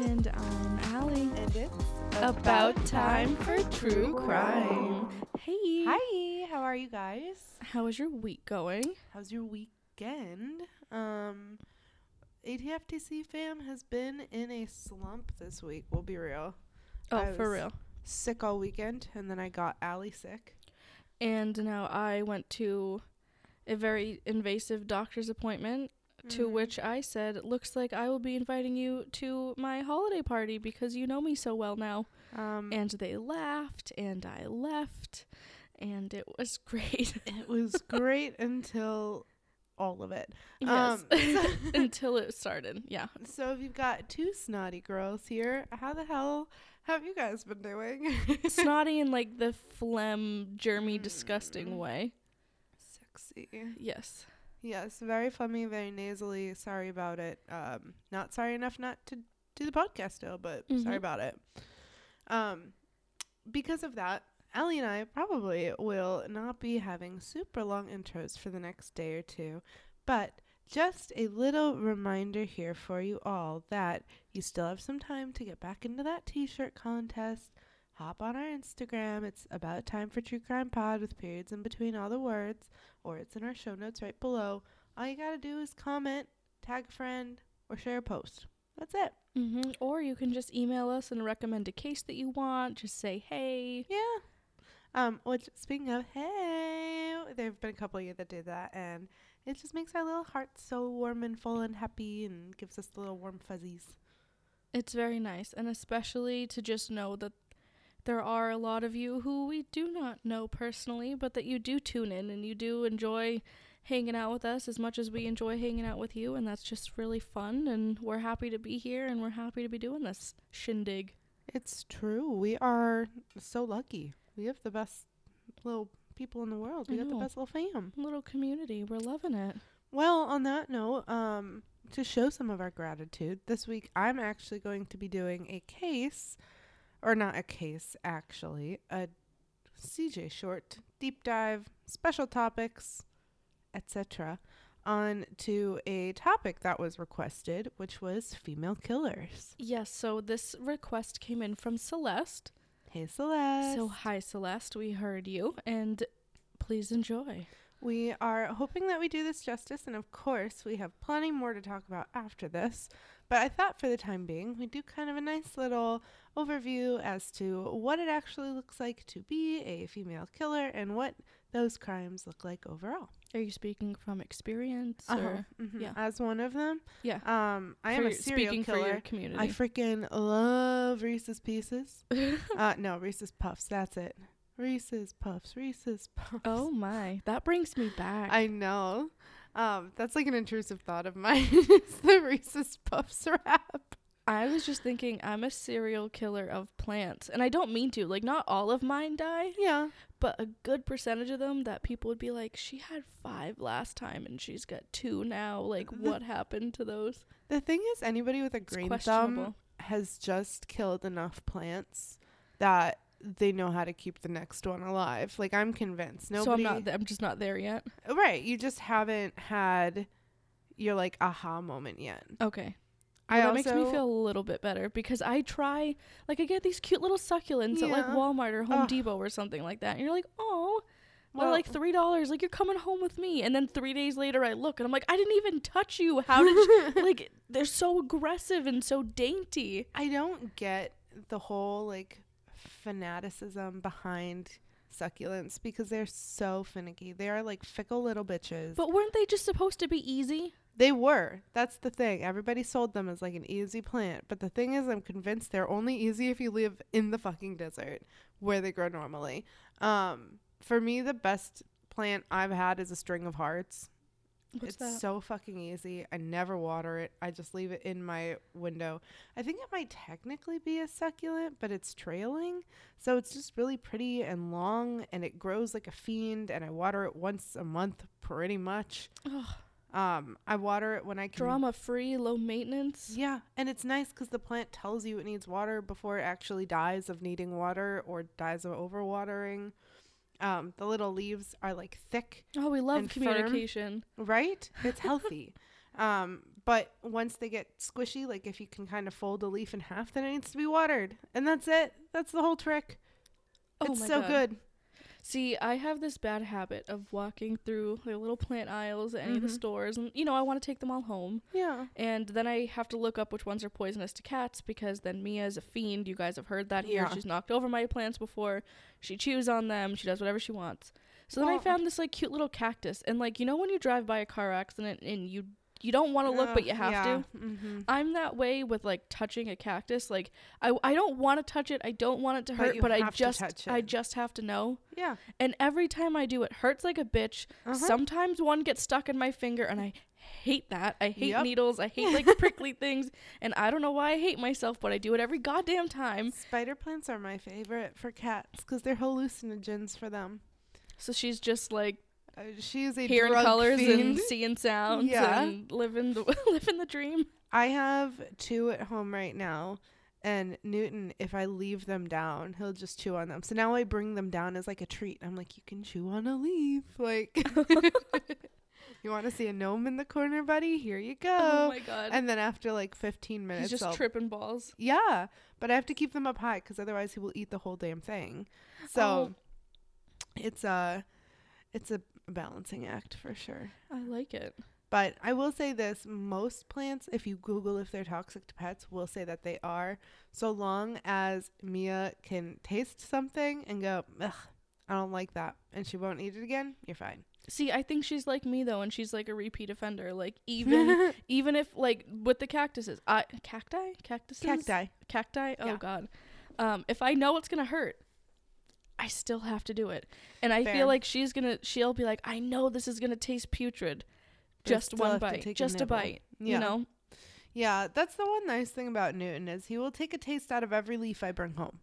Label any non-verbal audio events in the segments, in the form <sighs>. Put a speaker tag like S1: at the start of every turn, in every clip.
S1: And I'm Allie.
S2: And it's
S1: About time for true crime. Hey.
S2: Hi, how are you guys?
S1: How is your week going?
S2: How's your weekend? Um, ATFTC fam has been in a slump this week. We'll be real.
S1: Oh,
S2: I
S1: for real.
S2: Sick all weekend, and then I got Allie sick.
S1: And now I went to a very invasive doctor's appointment to
S2: Mhm.
S1: which I said, "Looks like I will be inviting you to my holiday party because you know me so well now."
S2: um,
S1: And they laughed and I left and it was <laughs> great.
S2: it was great until all of it.
S1: yes.
S2: Um, <laughs> <laughs>
S1: Until it started. Yeah.
S2: So if you've got two snotty girls here, how the hell have you guys been doing?
S1: Snotty in like the phlegm, germy, disgusting
S2: Mm.
S1: way.
S2: Sexy.
S1: Yes.
S2: Yes, very phlegmy, very nasally. Sorry about it. Um, not sorry enough not to do the podcast still, but
S1: Mhm.
S2: sorry about it. Um, because of that, Ellie and I probably will not be having super long intros for the next day or two, but just a little reminder here for you all that you still have some time to get back into that t-shirt contest. Hop on our Instagram. It's about time for True Crime Pod with periods in between all the words or it's in our show notes right below. All you gotta do is comment, tag a friend, or share a post. That's it.
S1: hmm Or you can just email us and recommend a case that you want. Just say, hey.
S2: Yeah. Um, which speaking of, hey, there have been a couple of you that did that, and it just makes our little hearts so warm and full and happy, and gives us the little warm fuzzies.
S1: It's very nice. And especially to just know that there are a lot of you who we do not know personally, but that you do tune in and you do enjoy hanging out with us as much as we enjoy hanging out with you. And that's just really fun. And we're happy to be here and we're happy to be doing this shindig.
S2: It's true. We are so lucky. We have the best little people in the world. We got the best little fam.
S1: Little community. We're loving it.
S2: Well, on that note, um, to show some of our gratitude, this week I'm actually going to be doing a case, or not a case, actually, a CJ short deep dive, special topics, etc., on to a topic that was requested, which was female killers.
S1: Yes, so this request came in from Celeste.
S2: Hey, Celeste.
S1: So, hi, Celeste. We heard you, and please enjoy.
S2: We are hoping that we do this justice, and of course, we have plenty more to talk about after this. But I thought for the time being, we'd do kind of a nice little overview as to what it actually looks like to be a female killer and what those crimes look like overall.
S1: Are you speaking from experience?
S2: Uh-huh.
S1: Or?
S2: mhm.
S1: yeah.
S2: As one of them,
S1: Yeah.
S2: um, I am a serial
S1: speaking for your
S2: killer.
S1: community.
S2: I freaking love Reese's Pieces. <laughs> uh, no, Reese's Puffs. That's it. Reese's Puffs. Reese's Puffs.
S1: oh my, that brings me back.
S2: I know. Um, that's like an intrusive thought of mine. <laughs> is the Reese's Puffs wrap.
S1: I was just thinking I'm a serial killer of plants, and I don't mean to. Like, not all of mine die,
S2: Yeah.
S1: but a good percentage of them that people would be like, "She had five last time, and she's got two now." Like, what happened to those?
S2: The thing is, anybody with a green thumb has just killed enough plants that they know how to keep the next one alive. Like I'm convinced.
S1: so I'm not. Th- I'm just not there yet.
S2: Uh, right. You just haven't had your like aha moment yet.
S1: Okay.
S2: I
S1: that
S2: also
S1: makes me feel a little bit better because I try, like, I get these cute little succulents at like Walmart or Home
S2: Ugh.
S1: Depot or something like that, and you're like, "Oh." They're like three dollars. Like you're coming home with me, and then three days later, I look and I'm like, I didn't even touch you. How did you? <laughs> like they're so aggressive and so dainty.
S2: I don't get the whole like fanaticism behind succulents because they're so finicky. They are like fickle little bitches.
S1: But weren't they just supposed to be easy?
S2: They were. That's the thing. Everybody sold them as like an easy plant. But the thing is, I'm convinced they're only easy if you live in the fucking desert where they grow normally. Um, for me, the best plant I've had is a string of hearts.
S1: What's
S2: it's
S1: that?
S2: so fucking easy. I never water it. I just leave it in my window. I think it might technically be a succulent, but it's trailing. So it's just really pretty and long and it grows like a fiend and I water it once a month pretty much.
S1: Ugh,
S2: Um, I water it when I can.
S1: drama free, low maintenance.
S2: Yeah, and it's nice because the plant tells you it needs water before it actually dies of needing water or dies of overwatering. Um, the little leaves are like thick,
S1: Oh, we love
S2: And firm.
S1: communication.
S2: right? It's <laughs> healthy. Um, but once they get squishy, like if you can kind of fold a leaf in half, then it needs to be watered, and that's it. That's the whole trick.
S1: Oh
S2: it's so
S1: God.
S2: good.
S1: See, I have this bad habit of walking through the little plant aisles at any of the
S2: Mhm.
S1: stores, and you know, I want to take them all home.
S2: Yeah.
S1: And then I have to look up which ones are poisonous to cats because then Mia is a fiend. You guys have heard that here.
S2: Yeah.
S1: She's knocked over my plants before. She chews on them. She does whatever she wants. So then I found this like cute little cactus, and like you know when you drive by a car accident and you you don't want to look but you have to.
S2: Mm-hmm.
S1: I'm that way with like touching a cactus. Like I I don't want to touch it. I don't want it to hurt,
S2: you
S1: but I just I just have to know.
S2: Yeah.
S1: And every time I do it hurts like a bitch.
S2: Uh-huh.
S1: Sometimes one gets stuck in my finger and I hate that. I hate
S2: Yep.
S1: needles. I hate like <laughs> prickly things and I don't know why I hate myself, but I do it every goddamn time.
S2: Spider plants are my favorite for cats because they're hallucinogens for them.
S1: So she's just like
S2: Uh, she is a
S1: hearing colors
S2: fiend.
S1: and seeing sounds
S2: Yeah.
S1: and living the <laughs> living the dream.
S2: I have two at home right now, and Newton, if I leave them down, he'll just chew on them. So now I bring them down as like a treat. I'm like, you can chew on a leaf. Like, <laughs> <laughs> you want to see a gnome in the corner, buddy? Here you go.
S1: Oh, my god.
S2: and then after like 15 minutes,
S1: He's just
S2: I'll-
S1: tripping balls.
S2: yeah, but I have to keep them up high because otherwise he will eat the whole damn thing. So
S1: Oh.
S2: it's a it's a balancing act for sure.
S1: I like it.
S2: But I will say this most plants, if you Google if they're toxic to pets, will say that they are. So long as Mia can taste something and go, ugh, I don't like that, and she won't eat it again, you're fine.
S1: See, I think she's like me though, and she's like a repeat offender. Like <laughs> even even if like with the cactuses, I cacti, cactuses,
S2: Cacti.
S1: cacti. Oh
S2: Yeah.
S1: god, um, if I know it's gonna hurt, I still have to do it. And I
S2: Fair.
S1: feel like she's gonna, she'll be like, I know this is gonna taste putrid,
S2: But
S1: just one bite,
S2: take a
S1: just a bite.
S2: Yeah.
S1: You know,
S2: Yeah, that's the one nice thing about Newton is he will take a taste out of every leaf I bring home.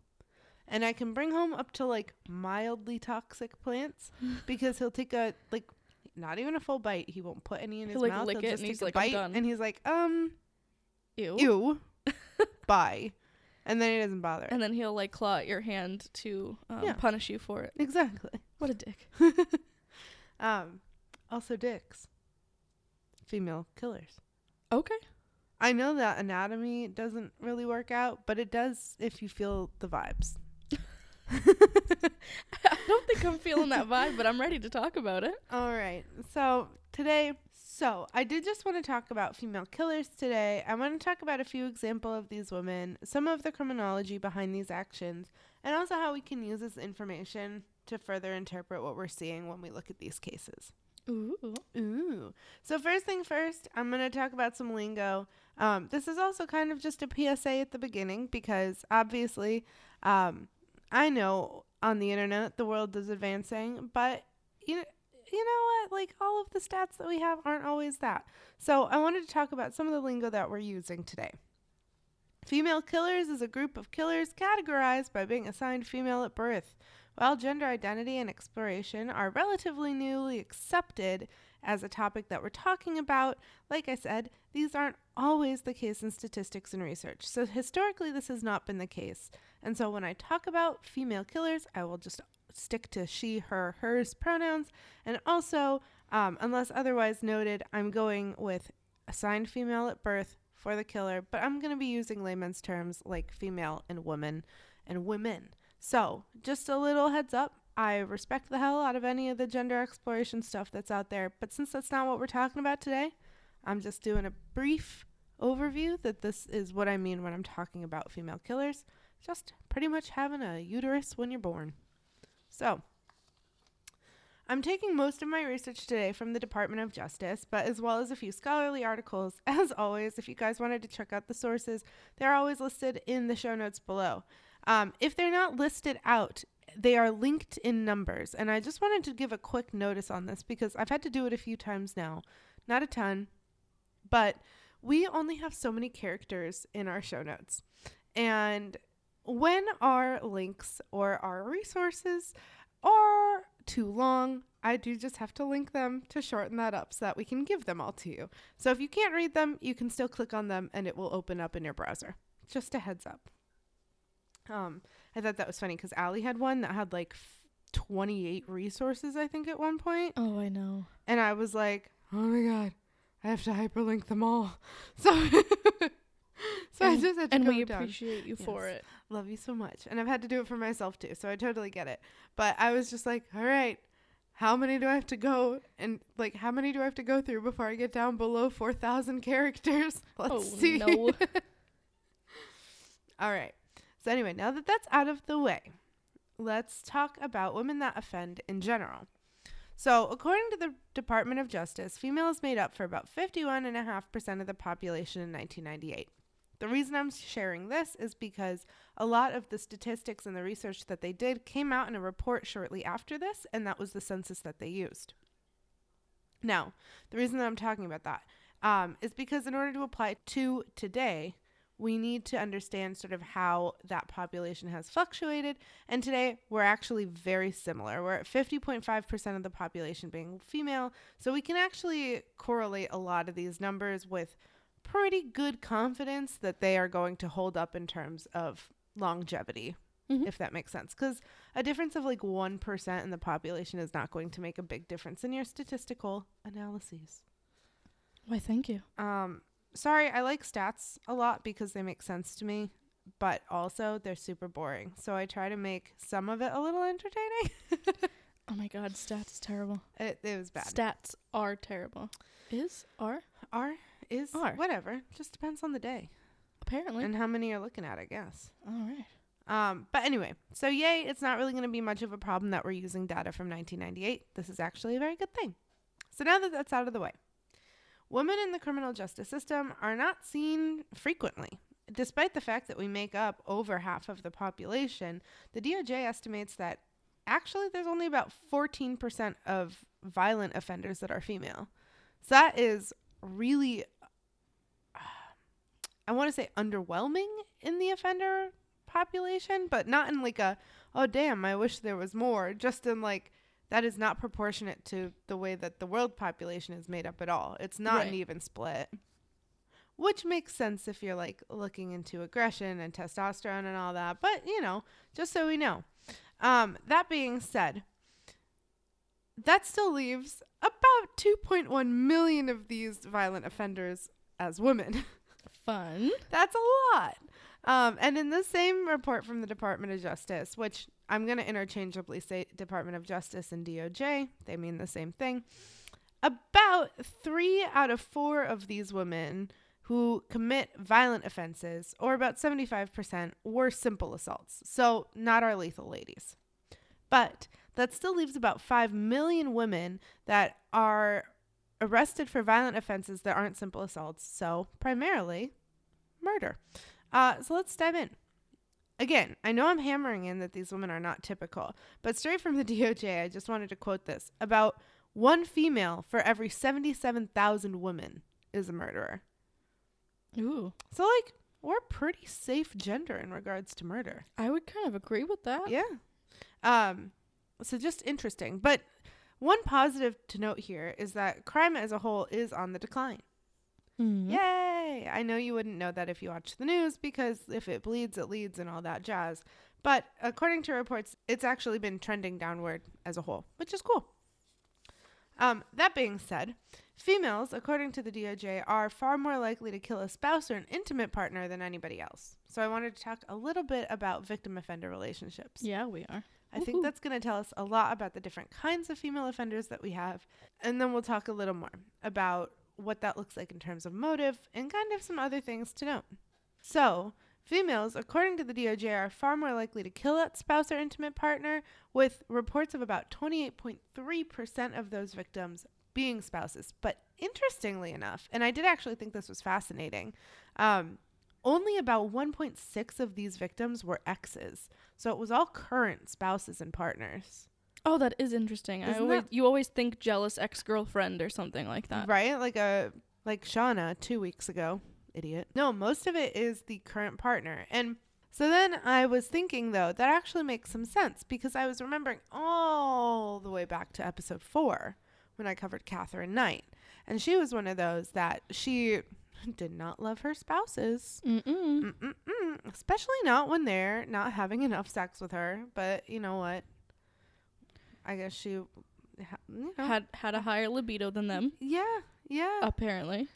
S2: And I can bring home up to like mildly toxic plants <laughs> because he'll take a like not even a full bite. He won't put any in
S1: He'll,
S2: his
S1: like,
S2: mouth.
S1: lick
S2: he'll
S1: it
S2: just
S1: and he's
S2: take a
S1: like,
S2: bite and he's like, um,
S1: ew.
S2: ew, <laughs> bye, and then he doesn't bother.
S1: And then he'll like claw at your hand to um,
S2: Yeah.
S1: punish you for it.
S2: exactly.
S1: What a dick. <laughs>
S2: Um, also dicks, female killers.
S1: Okay.
S2: I know that anatomy doesn't really work out, but it does if you feel the vibes. <laughs>
S1: I don't think I'm feeling that vibe, but I'm ready to talk about it. <laughs>
S2: All right. So today, so I did just want to talk about female killers today. I want to talk about a few example of these women, some of the criminology behind these actions, and also how we can use this information to further interpret what we're seeing when we look at these cases.
S1: Ooh.
S2: Ooh. So first thing first, I'm going to talk about some lingo. Um, this is also kind of just a PSA at the beginning because obviously, um, I know on the internet the world is advancing, but you know, you know what? Like all of the stats that we have aren't always that. So I wanted to talk about some of the lingo that we're using today. Female killers is a group of killers categorized by being assigned female at birth. While gender identity and exploration are relatively newly accepted as a topic that we're talking about, like I said, these aren't always the case in statistics and research. So historically, this has not been the case. And so when I talk about female killers, I will just stick to she, her, hers pronouns. And also, um, unless otherwise noted, I'm going with assigned female at birth for the killer, but I'm going to be using layman's terms like female and woman and women. So, just a little heads up. I respect the hell out of any of the gender exploration stuff that's out there, but since that's not what we're talking about today, I'm just doing a brief overview that this is what I mean when I'm talking about female killers. Just pretty much having a uterus when you're born. So, I'm taking most of my research today from the Department of Justice, but as well as a few scholarly articles. <laughs> As always, if you guys wanted to check out the sources, they're always listed in the show notes below. Um, if they're not listed out, they are linked in numbers. And I just wanted to give a quick notice on this because I've had to do it a few times now. Not a ton, but we only have so many characters in our show notes. And when our links or our resources are too long, I do just have to link them to shorten that up so that we can give them all to you. So if you can't read them, you can still click on them and it will open up in your browser. Just a heads up. Um, I thought that was funny because Allie had one that had like f- 28 resources, I think, at one point.
S1: Oh, I know.
S2: And I was like, oh my God, I have to hyperlink them all. <laughs> So, <laughs> so I just had to
S1: and we
S2: down.
S1: appreciate you for it.
S2: Love you so much. And I've had to do it for myself too. So I totally get it. But I was just like, all right, how many do I have to go? And like, how many do I have to go through before I get down below 4,000 <laughs> characters? <laughs> Let's
S1: oh
S2: see.
S1: no. <laughs>
S2: all right. So anyway, now that that's out of the way, let's talk about women that offend in general. So, according to the Department of Justice, females made up for about 51.5% of the population in 1998. The reason I'm sharing this is because a lot of the statistics and the research that they did came out in a report shortly after this, and that was the census that they used. Now, the reason that I'm talking about that um, is because in order to apply to today, we need to understand sort of how that population has fluctuated. And today, we're actually very similar. We're at 50.5% of the population being female. So we can actually correlate a lot of these numbers with pretty good confidence that they are going to hold up in terms of longevity,
S1: Mhm.
S2: if that makes sense. Because a difference of like 1% in the population is not going to make a big difference in your statistical analyses.
S1: Why? Thank you.
S2: Um, sorry, I like stats a lot because they make sense to me, but also they're super boring. So I try to make some of it a little entertaining. <laughs>
S1: Oh my God, stats is terrible.
S2: it, it was bad.
S1: Stats are terrible. Is are
S2: R is
S1: R.
S2: whatever. Just depends on the day
S1: apparently.
S2: and how many you're looking at, I guess.
S1: All right.
S2: Um, but anyway, so yay, it's not really going to be much of a problem that we're using data from 1998. This is actually a very good thing. So now that that's out of the way, women in the criminal justice system are not seen frequently. Despite the fact that we make up over half of the population, the DOJ estimates that actually there's only about 14% of violent offenders that are female. So that is really, I want to say, underwhelming in the offender population, but not in like a, oh, damn, I wish there was more. Just in like, that is not proportionate to the way that the world population is made up at all. It's not an even split. Which makes sense if you're like looking into aggression and testosterone and all that. But, you know, just so we know. Um, that being said, that still leaves about 2.1 million of these violent offenders as women. <laughs>
S1: Fun.
S2: That's a lot. Um, and in the same report from the Department of Justice, which I'm going to interchangeably say Department of Justice and DOJ, they mean the same thing. About three out of four of these women who commit violent offenses, or about 75%, were simple assaults. So, not our lethal ladies. But that still leaves about 5 million women that are arrested for violent offenses that aren't simple assaults. So, primarily, murder. Uh, so, let's dive in. Again, I know I'm hammering in that these women are not typical, but straight from the <laughs> DOJ, I just wanted to quote this about one female for every 77,000 women is a murderer.
S1: Ooh.
S2: So, like, we're pretty safe gender in regards to murder.
S1: I would kind of agree with that.
S2: Yeah. Um, so just interesting. But one positive to note here is that crime as a whole is on the decline.
S1: Mhm.
S2: Yay! I know you wouldn't know that if you watch the news because if it bleeds, it leads and all that jazz. But according to reports, it's actually been trending downward as a whole, which is cool. Um, that being said, females, according to the DOJ, are far more likely to kill a spouse or an intimate partner than anybody else. So I wanted to talk a little bit about victim offender relationships.
S1: Yeah, we are.
S2: I think that's going to tell us a lot about the different kinds of female offenders that we have. And then we'll talk a little more about what that looks like in terms of motive and kind of some other things to note. So, females, according to the DOJ, are far more likely to kill that spouse or intimate partner, with reports of about 28.3% of those victims being spouses. But interestingly enough, and I did actually think this was fascinating, um, only about 1.6 of these victims were exes. So it was all current spouses and partners.
S1: Oh, that is interesting.
S2: Isn't
S1: always
S2: that-
S1: you always think jealous ex girlfriend or something like that.
S2: Right? Like a like Shauna 2 weeks ago. Idiot. No, most of it is the current partner. And so then I was thinking though, that actually makes some sense because I was remembering all the way back to episode 4 when I covered Katherine Knight. And she was one of those that she <laughs> did not love her spouses.
S1: Mm-mm.
S2: Mm-mm-mm. Especially not when they're not having enough sex with her. But you know what? I guess she, you know,
S1: Had had a higher libido than them. <laughs>
S2: yeah, Yeah.
S1: apparently.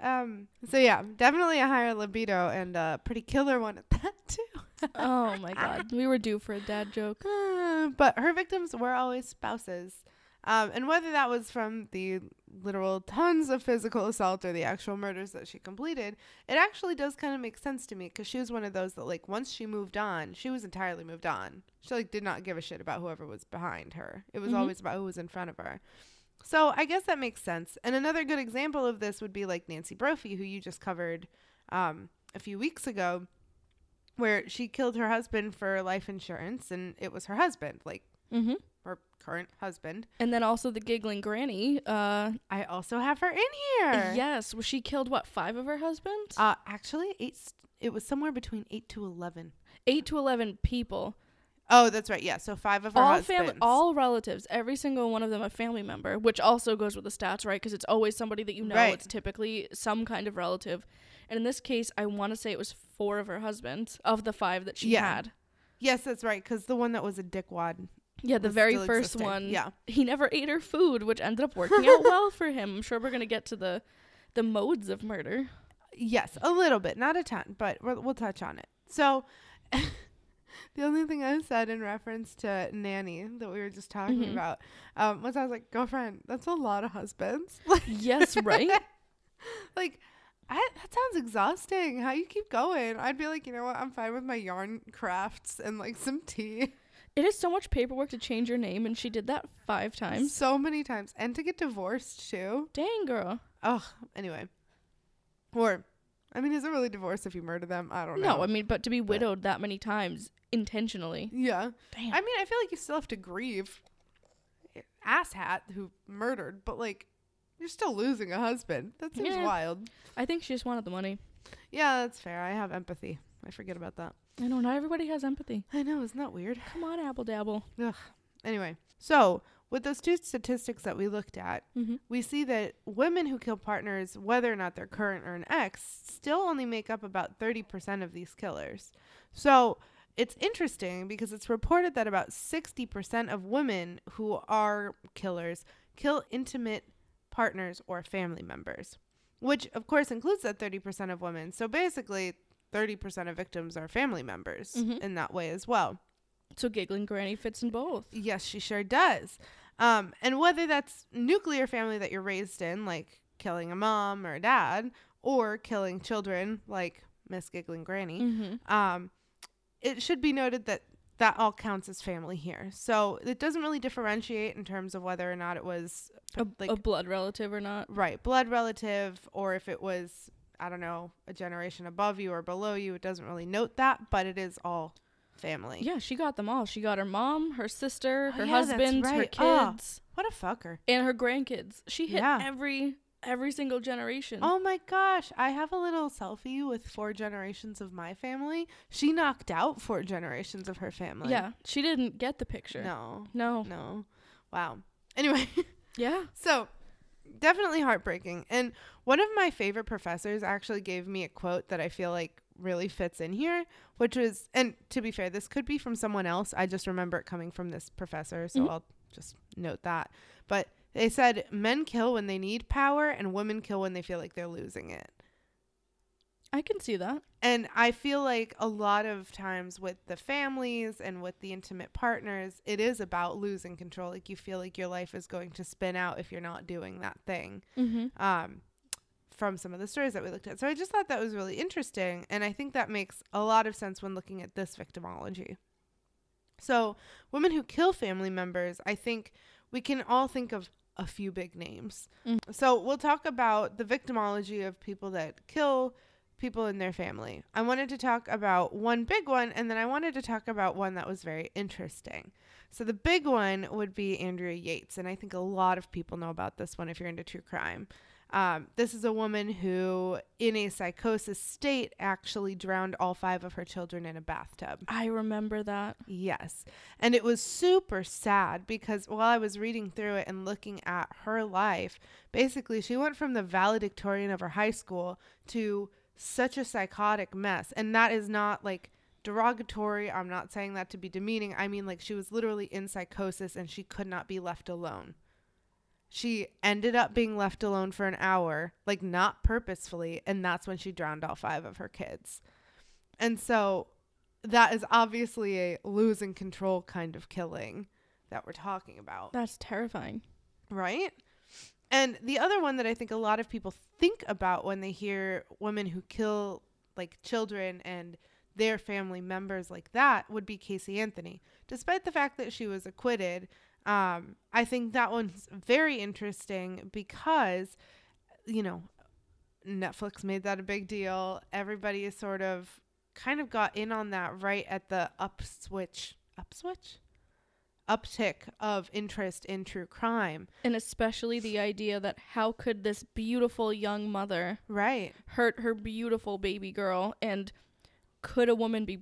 S2: Um. So yeah, definitely a higher libido and a pretty killer one at <laughs> that too.
S1: oh my god, we were due for a dad joke.
S2: Uh, but her victims were always spouses. Um, and whether that was from the literal tons of physical assault or the actual murders that she completed, it actually does kind of make sense to me because she was one of those that, like, once she moved on, she was entirely moved on. She, like, did not give a shit about whoever was behind her. It was
S1: Mhm.
S2: always about who was in front of her. So I guess that makes sense. And another good example of this would be like Nancy Brophy, who you just covered um, a few weeks ago, where she killed her husband for life insurance, and it was her husband, like
S1: Mm-hmm.
S2: Her current husband.
S1: And then also the giggling granny. Uh,
S2: I also have her in here.
S1: yes, she killed what five of her husbands?
S2: Uh, actually, eight. It was somewhere between eight to eleven.
S1: Eight to eleven people.
S2: Oh, that's right. Yeah, so five of her
S1: all
S2: husbands.
S1: family, all relatives, every single one of them a family member, which also goes with the stats, right? Because it's always somebody that you know.
S2: Right.
S1: It's typically some kind of relative, and in this case, I want to say it was four of her husbands of the five that she
S2: Yeah.
S1: had.
S2: Yes, that's right. Because the one that was a dickwad.
S1: Yeah, the very first one.
S2: Yeah.
S1: he never ate her food, which ended up working out <laughs> well for him. I'm sure we're gonna get to the the modes of murder.
S2: Yes, a little bit, not a ton, but we'll, we'll touch on it. So, <laughs> the only thing I said in reference to Nannie that we were just talking
S1: Mhm.
S2: about um, was I was like, girlfriend, that's a lot of husbands. <laughs>
S1: yes, right.
S2: like, I, that sounds exhausting. How you keep going? I'd be like, you know what? I'm fine with my yarn crafts and like some tea.
S1: It is so much paperwork to change your name, and she did that five times.
S2: So many times, and to get divorced too.
S1: Dang, girl.
S2: Oh, anyway. Or, I mean, is it really divorce if you murder them? I don't know.
S1: No, I mean, but to be widowed that many times intentionally.
S2: yeah.
S1: Damn.
S2: I mean, I feel like you still have to grieve asshat who murdered, but like you're still losing a husband. That seems
S1: Yeah.
S2: wild.
S1: I think she just wanted the money.
S2: Yeah, that's fair. I have empathy. I forget about that.
S1: I know not everybody has empathy.
S2: I know, isn't that weird?
S1: Come on, Apple Dabble. Ugh.
S2: Anyway, so with those two statistics that we looked at,
S1: Mm-hmm.
S2: we see that women who kill partners, whether or not they're current or an ex, still only make up about 30% of these killers. So it's interesting because it's reported that about 60% of women who are killers kill intimate partners or family members, which of course includes that 30% of women. So basically, 30% of victims are family members
S1: Mhm.
S2: in that way as well.
S1: So giggling granny fits in both.
S2: Yes, she sure does. Um, and whether that's nuclear family that you're raised in, like killing a mom or a dad, or killing children, like Miss Giggling Granny,
S1: Mm-hmm.
S2: um, it should be noted that that all counts as family here. So it doesn't really differentiate in terms of whether or not it was
S1: A,
S2: like
S1: a blood relative or not.
S2: right blood relative or if it was I don't know a generation above you or below you. It doesn't really note that, but it is all family.
S1: Yeah, she got them all. She got her mom, her sister,
S2: Oh,
S1: her
S2: yeah,
S1: husband, her
S2: right. Ah.
S1: kids,
S2: What a fucker.
S1: and her grandkids. She hit
S2: Yeah.
S1: every every single generation.
S2: Oh my gosh, I have a little selfie with four generations of my family. She knocked out four generations of her family.
S1: yeah, she didn't get the picture.
S2: No.
S1: No.
S2: No. Wow. Anyway, <laughs>
S1: Yeah.
S2: so definitely heartbreaking. And one of my favorite professors actually gave me a quote that I feel like really fits in here, which was and to be fair, this could be from someone else. I just remember it coming from this professor, so
S1: Mhm.
S2: I'll just note that. But they said men kill when they need power and women kill when they feel like they're losing it.
S1: I can see that.
S2: And I feel like a lot of times with the families and with the intimate partners, it is about losing control. Like you feel like your life is going to spin out if you're not doing that thing.
S1: Mm-hmm.
S2: Um, from some of the stories that we looked at. So I just thought that was really interesting. And I think that makes a lot of sense when looking at this victimology. So, women who kill family members, I think we can all think of a few big names.
S1: Mm.
S2: So, we'll talk about the victimology of people that kill people in their family. I wanted to talk about one big one, and then I wanted to talk about one that was very interesting. So, the big one would be Andrea Yates, and I think a lot of people know about this one if you're into true crime. Um, this is a woman who, in a psychosis state, actually drowned all five of her children in a bathtub.
S1: I remember that.
S2: Yes. And it was super sad because while I was reading through it and looking at her life, basically she went from the valedictorian of her high school to such a psychotic mess. And that is not like derogatory. I'm not saying that to be demeaning. I mean, like, she was literally in psychosis and she could not be left alone. she ended up being left alone for an hour, like not purposefully, and that's when she drowned all five of her kids. And so that is obviously a losing control kind of killing that we're talking about.
S1: That's terrifying.
S2: Right? And the other one that I think a lot of people think about when they hear women who kill like children and their family members like that would be Casey Anthony. Despite the fact that she was acquitted, um, I think that one's very interesting because, you know, Netflix made that a big deal. Everybody is sort of kind of got in on that right at the up switch, up switch, uptick of interest in true crime.
S1: And especially the idea that how could this beautiful young mother
S2: Right.
S1: hurt her beautiful baby girl and could a woman be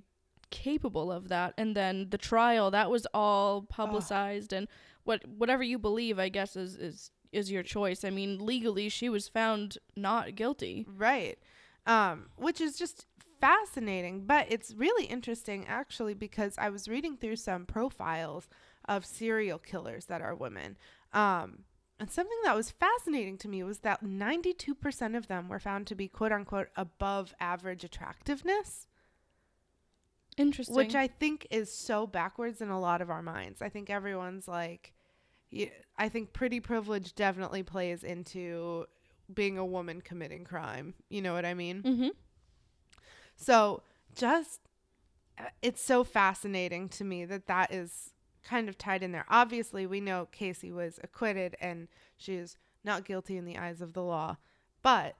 S1: capable of that and then the trial that was all publicized and what whatever you believe I guess is is is your choice. I mean legally she was found not guilty.
S2: Right. Um, which is just fascinating, but it's really interesting actually because I was reading through some profiles of serial killers that are women. Um, and something that was fascinating to me was that 92% of them were found to be quote unquote above average attractiveness,
S1: Interesting.
S2: which I think is so backwards in a lot of our minds. I think everyone's like, yeah, I think pretty privilege definitely plays into being a woman committing crime. You know what I mean?
S1: Mhm.
S2: So just uh, it's so fascinating to me that that is kind of tied in there. Obviously, we know Casey was acquitted and she is not guilty in the eyes of the law, but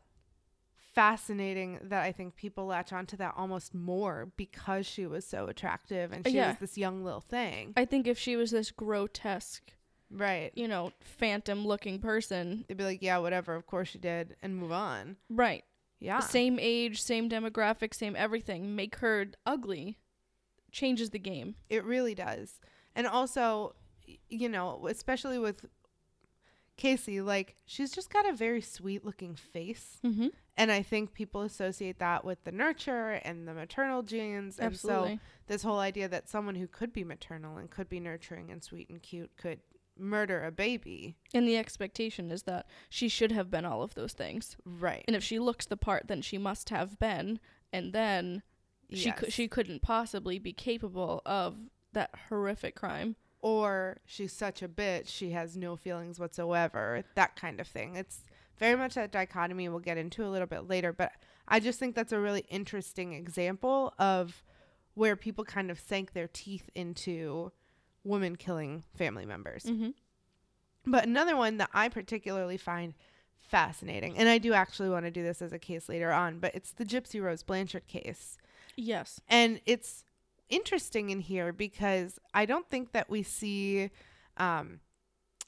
S2: fascinating that I think people latch onto that almost more because she was so attractive and she
S1: Yeah.
S2: was this young little thing.
S1: I think if she was this grotesque,
S2: Right.
S1: you know, phantom looking person,
S2: They'd be like, yeah, whatever, of course she did, and move on.
S1: right.
S2: Yeah.
S1: Same age, same demographic, same everything. Make her ugly changes the game.
S2: It really does. And also, you know, especially with Casey, like she's just got a very sweet looking face.
S1: Mm-hmm.
S2: And I think people associate that with the nurture and the maternal genes. And
S1: Absolutely.
S2: so this whole idea that someone who could be maternal and could be nurturing and sweet and cute could murder a baby.
S1: And the expectation is that she should have been all of those things.
S2: Right.
S1: And if she looks the part, then she must have been. And then she
S2: Yes.
S1: she couldn't possibly be capable of that horrific crime.
S2: or she's such a bitch, she has no feelings whatsoever, that kind of thing. It's very much that dichotomy we'll get into a little bit later, but I just think that's a really interesting example of where people kind of sank their teeth into women killing family members.
S1: Mm-hmm.
S2: But another one that I particularly find fascinating, and I do actually want to do this as a case later on, but it's the Gypsy Rose Blanchard case.
S1: Yes.
S2: And it's interesting in here because I don't think that we see um,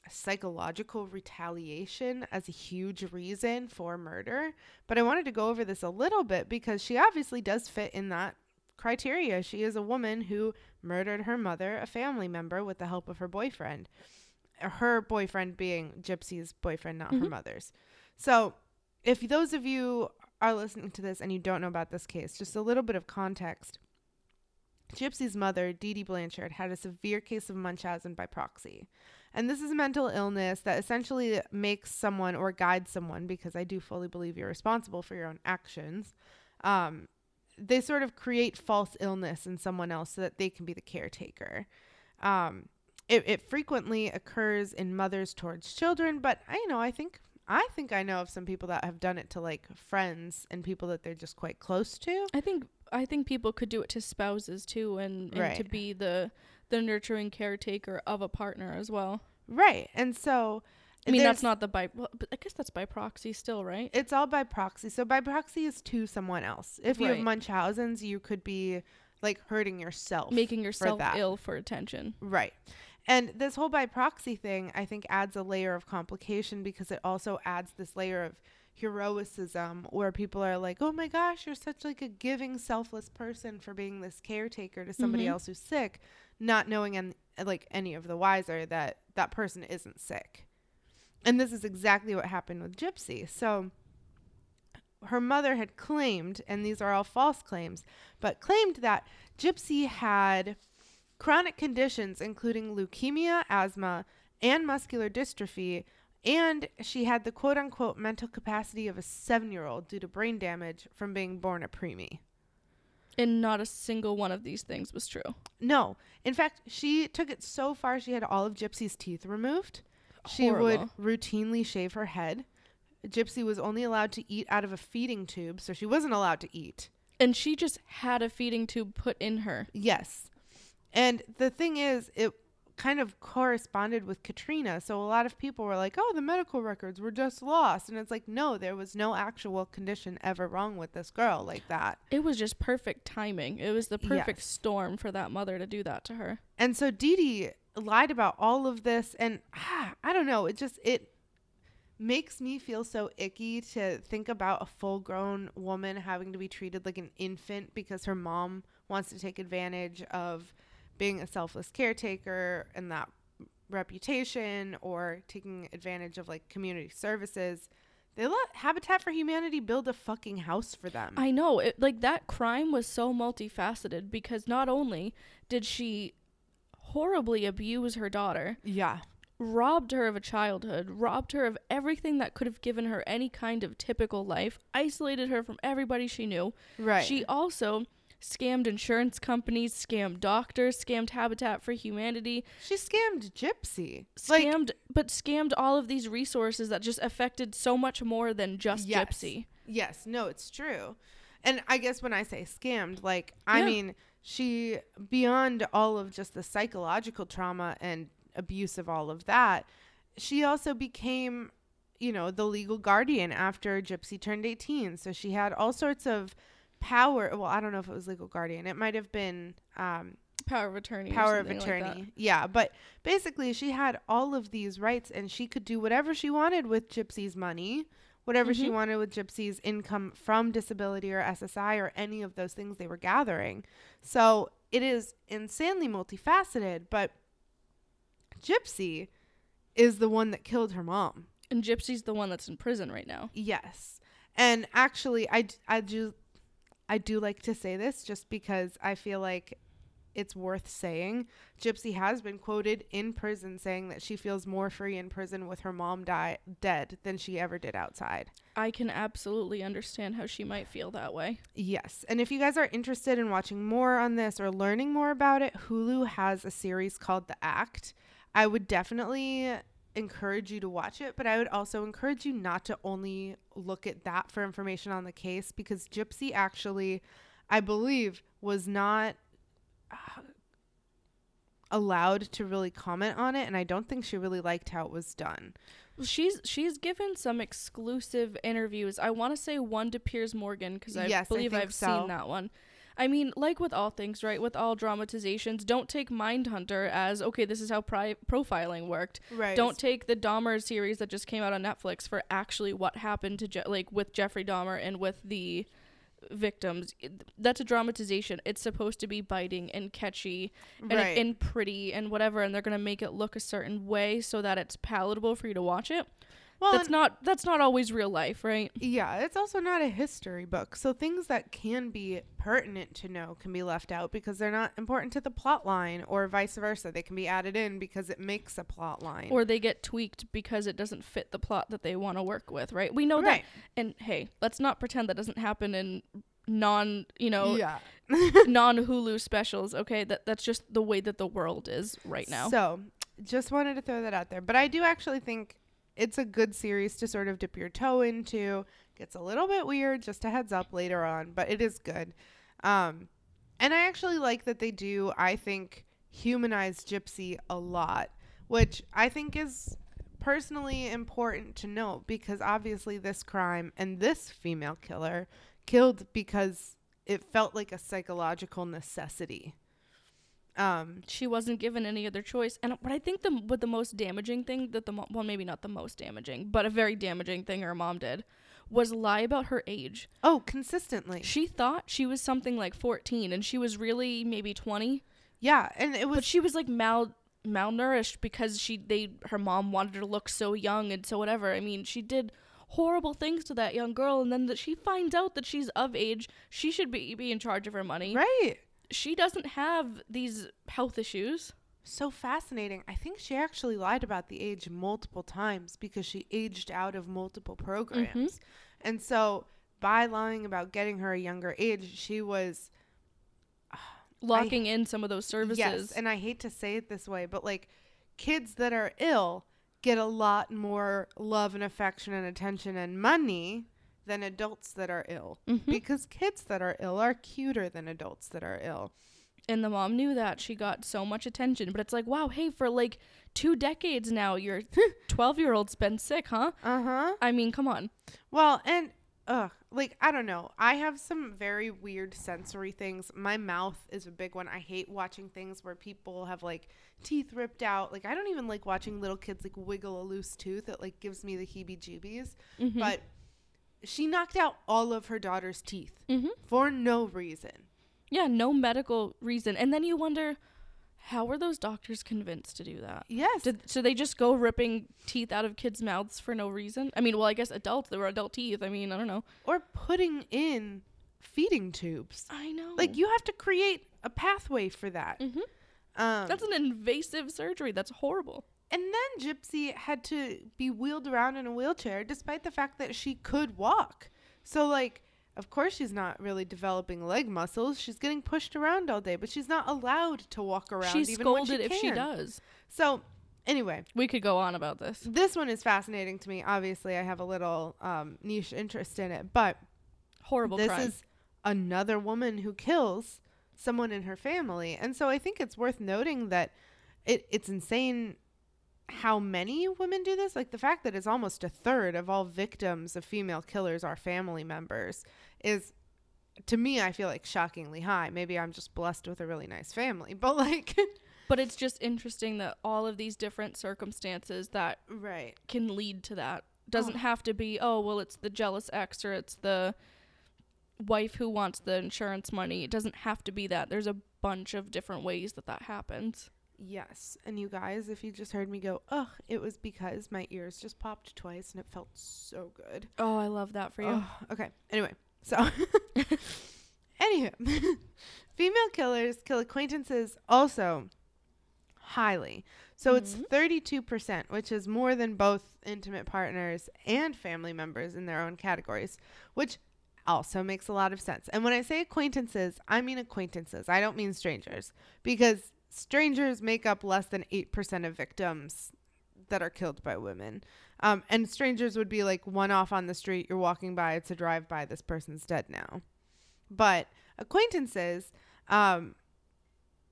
S2: psychological retaliation as a huge reason for murder. But I wanted to go over this a little bit because she obviously does fit in that criteria. She is a woman who murdered her mother, a family member, with the help of her boyfriend. Her boyfriend being Gypsy's boyfriend, not her
S1: Mhm.
S2: mother's. So, if those of you are listening to this and you don't know about this case, just a little bit of context. Gypsy's mother, Dee Dee Blanchard, had a severe case of Munchausen by proxy. And this is a mental illness that essentially makes someone or guides someone, because I do fully believe you're responsible for your own actions. Um, they sort of create false illness in someone else so that they can be the caretaker. Um, it, it frequently occurs in mothers towards children, but I you know I think I think I know of some people that have done it to like friends and people that they're just quite close to.
S1: I think I think people could do it to spouses too and, and to be the the nurturing caretaker of a partner as well.
S2: Right. And so
S1: I mean that's not the by well, but I guess that's by proxy still, right?
S2: it's all by proxy. So by proxy is to someone else. If you have Munchausen's, you could be like hurting yourself.
S1: Making yourself
S2: that.
S1: ill for attention.
S2: Right. And this whole by proxy thing, I think, adds a layer of complication because it also adds this layer of heroicism where people are like, oh my gosh, you're such like a giving, selfless person for being this caretaker to somebody
S1: Mhm.
S2: else who's sick, not knowing and like any of the wiser that that person isn't sick. And this is exactly what happened with Gypsy. So her mother had claimed, and these are all false claims, but claimed that Gypsy had chronic conditions including leukemia, asthma, and muscular dystrophy, And she had the quote unquote mental capacity of a seven year old due to brain damage from being born a preemie.
S1: And not a single one of these things was true.
S2: No. In fact, she took it so far she had all of Gypsy's teeth removed.
S1: Horrible.
S2: She would routinely shave her head. Gypsy was only allowed to eat out of a feeding tube, so she wasn't allowed to eat.
S1: And she just had a feeding tube put in her.
S2: Yes. And the thing is, it kind of corresponded with Katrina. So a lot of people were like, oh, the medical records were just lost. And it's like, no, there was no actual condition ever wrong with this girl like that.
S1: It was just perfect timing. It was the perfect
S2: Yes.
S1: storm for that mother to do that to her.
S2: And so Dee Dee lied about all of this. And ah, I don't know, it just, it makes me feel so icky to think about a full grown woman having to be treated like an infant because her mom wants to take advantage of being a selfless caretaker and that reputation or taking advantage of like community services. They let Habitat for Humanity build a fucking house for them.
S1: I know. It, like that crime was so multifaceted because not only did she horribly abuse her daughter,
S2: yeah.
S1: robbed her of a childhood, robbed her of everything that could have given her any kind of typical life, isolated her from everybody she knew.
S2: Right.
S1: She also scammed insurance companies, scammed doctors, scammed Habitat for Humanity,
S2: she scammed Gypsy. Like
S1: scammed but scammed all of these resources that just affected so much more than just
S2: Yes.
S1: Gypsy.
S2: Yes, no, it's true. And I guess when I say scammed, like I mean she beyond all of just the psychological trauma and abuse of all of that, she also became, you know, the legal guardian after Gypsy turned 18. So she had all sorts of power. Well, I don't know if it was legal guardian. It might have been um,
S1: Power of attorney.
S2: power of
S1: something like
S2: attorney. yeah, but basically she had all of these rights and she could do whatever she wanted with Gypsy's money, whatever she
S1: Mhm.
S2: wanted with Gypsy's income from disability or SSI or any of those things they were gathering. So it is insanely multifaceted, but Gypsy is the one that killed her mom.
S1: And Gypsy's the one that's in prison right now.
S2: Yes. And actually i i do I do like to say this just because I feel like it's worth saying. Gypsy has been quoted in prison saying that she feels more free in prison with her mom die- dead than she ever did outside.
S1: I can absolutely understand how she might feel that way.
S2: Yes. And if you guys are interested in watching more on this or learning more about it, Hulu has a series called The Act. I would definitely encourage you to watch it, but I would also encourage you not to only look at that for information on the case because Gypsy actually, I believe, was not uh, allowed to really comment on it and I don't think she really liked how it was done.
S1: Well, she's she's given some exclusive interviews. I want to say one to Piers Morgan because I
S2: Yes,
S1: believe
S2: think
S1: I've
S2: so.
S1: seen that one. I mean, like with all things, right? With all dramatizations, don't take Mindhunter as okay. This is how pri- profiling worked.
S2: Right.
S1: Don't take the Dahmer series that just came out on Netflix for actually what happened to Je- like with Jeffrey Dahmer and with the victims. It- That's a dramatization. It's supposed to be biting and catchy and,
S2: right.
S1: and pretty and whatever, and they're gonna make it look a certain way so that it's palatable for you to watch it.
S2: Well,
S1: that's not that's not always real life, right?
S2: Yeah, it's also not a history book. So things that can be pertinent to know can be left out because they're not important to the plot line or vice versa. They can be added in because it makes a plot line.
S1: Or they get tweaked because it doesn't fit the plot that they want to work with, right? We know
S2: right.
S1: that. And hey, let's not pretend that doesn't happen in non, you know,
S2: yeah. <laughs> <laughs>
S1: non Hulu specials. Okay, that that's just the way that the world is right now.
S2: So, just wanted to throw that out there. But I do actually think it's a good series to sort of dip your toe into. Gets a little bit weird, just a heads up later on, but it is good. Um, and I actually like that they do, I think, humanize Gypsy a lot, which I think is personally important to note because obviously this crime and this female killer killed because it felt like a psychological necessity. Um,
S1: she wasn't given any other choice. And what I think the what the most damaging thing that the mom, well maybe not the most damaging, but a very damaging thing her mom did was lie about her age.
S2: oh, consistently.
S1: She thought she was something like 14 and she was really maybe 20,
S2: Yeah, and it was
S1: but she was like mal malnourished because she they her mom wanted her to look so young and so whatever. I mean, she did horrible things to that young girl and then that she finds out that she's of age, she should be be in charge of her money.
S2: right.
S1: She doesn't have these health issues.
S2: so fascinating. I think she actually lied about the age multiple times because she aged out of multiple mm-hmm. programs. And so by lying about getting her a younger age, she was <sighs>
S1: Locking in some of those services.
S2: Yes, and I hate to say it this way, but like kids that are ill get a lot more love and affection and attention and money than adults that are ill
S1: Mhm.
S2: because kids that are ill are cuter than adults that are ill.
S1: and the mom knew that she got so much attention but it's like wow hey for like two decades now your <laughs> 12 year old's been sick huh
S2: Uh-huh.
S1: i mean come on
S2: Well, and ugh, like I don't know. I have some very weird sensory things. My mouth is a big one. I hate watching things where people have like teeth ripped out. Like I don't even like watching little kids like wiggle a loose tooth. It like gives me the heebie-jeebies.
S1: Mhm.
S2: But she knocked out all of her daughter's teeth
S1: Mhm.
S2: for no reason.
S1: yeah no medical reason and then you wonder how were those doctors convinced to do that
S2: Yes.
S1: Did, so they just go ripping teeth out of kids' mouths for no reason? I mean, well, I guess adults. There were adult teeth. I mean, I don't know.
S2: or putting in feeding tubes.
S1: I know.
S2: Like you have to create a pathway for that.
S1: hmm
S2: Um,
S1: That's an invasive surgery. That's horrible.
S2: And then Gypsy had to be wheeled around in a wheelchair despite the fact that she could walk. So, like, of course, she's not really developing leg muscles. She's getting pushed around all day, but she's not allowed to walk around
S1: She's
S2: even when
S1: scolded
S2: she
S1: if she does.
S2: So, anyway,
S1: We could go on about this.
S2: this one is fascinating to me. Obviously, I have a little um, niche interest in it, but
S1: Horrible
S2: this
S1: crime.
S2: is another woman who kills someone in her family. And so I think it's worth noting that it, it's insane how many women do this. Like the fact that it's almost a third of all victims of female killers are family members is to me I feel like shockingly high. Maybe I'm just blessed with a really nice family. <laughs> But like
S1: but it's just interesting that all of these different circumstances that
S2: Right.
S1: can lead to that oh. doesn't
S2: Oh.
S1: have to be. Oh, well, it's the jealous ex or it's the wife who wants the insurance money. It doesn't have to be that. There's a bunch of different ways that that happens.
S2: Yes. And you guys, if you just heard me go, ugh, it was because my ears just popped twice and it felt so good.
S1: Oh, I love that for you.
S2: Oh, okay. Anyway, so <laughs> anywho, <laughs> female killers kill acquaintances also highly. So it's
S1: Mhm.
S2: 32%, which is more than both intimate partners and family members in their own categories, which also makes a lot of sense. And when I say acquaintances, I mean acquaintances. I don't mean strangers because strangers make up less than 8% of victims that are killed by women. Um, and strangers would be like one off on the street, you're walking by, it's a drive by, this person's dead now. But acquaintances um,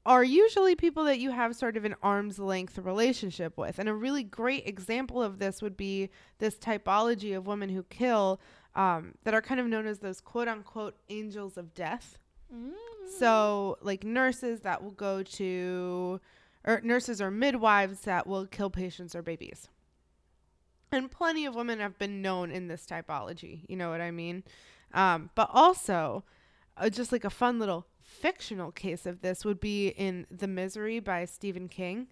S2: are usually people that you have sort of an arm's length relationship with. And a really great example of this would be this typology of women who kill um, that are kind of known as those quote unquote angels of death. So, like nurses that will go to, or nurses or midwives that will kill patients or babies. And plenty of women have been known in this typology. You know what I mean? Um, but also, uh, just like a fun little fictional case of this would be in The Misery by Stephen King.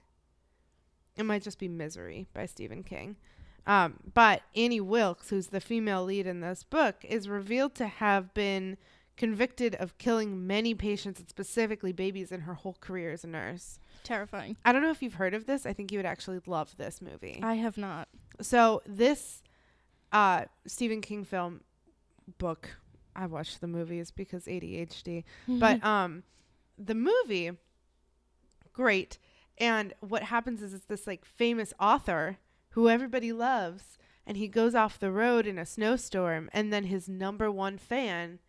S2: It might just be Misery by Stephen King. Um, but Annie Wilkes, who's the female lead in this book, is revealed to have been convicted of killing many patients and specifically babies in her whole career as a nurse.
S1: Terrifying.
S2: I don't know if you've heard of this. I think you would actually love this movie.
S1: I have not.
S2: So this uh Stephen King film book, I watched the movies because ADHD. But um the movie great. And what happens is it's this like famous author who everybody loves and he goes off the road in a snowstorm and then his number one fan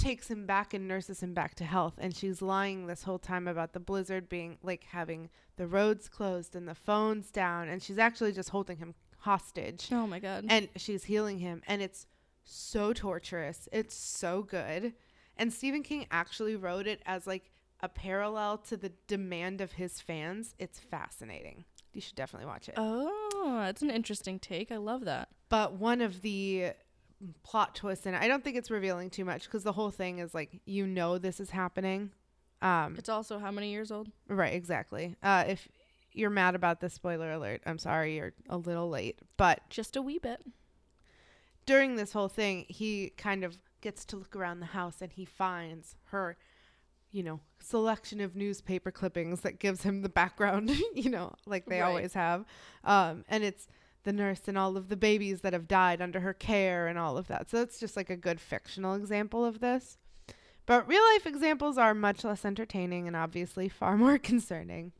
S2: takes him back and nurses him back to health and she's lying this whole time about the blizzard being like having the roads closed and the phones down and she's actually just holding him hostage
S1: oh my god.
S2: and she's healing him and it's so torturous it's so good and stephen king actually wrote it as like a parallel to the demand of his fans it's fascinating you should definitely watch it
S1: oh, that's an interesting take. I love that.
S2: but one of the plot twists and i don't think it's revealing too much because the whole thing is like you know this is happening um
S1: It's also how many years old?
S2: right exactly uh if you're mad about this spoiler alert i'm sorry you're a little late but
S1: Just a wee bit.
S2: during this whole thing, he kind of gets to look around the house and he finds her you know, selection of newspaper clippings that gives him the background, <laughs> you know, like they
S1: Right.
S2: always have. Um, and it's the nurse and all of the babies that have died under her care and all of that. So it's just like a good fictional example of this. But real life examples are much less entertaining and obviously far <laughs> more concerning.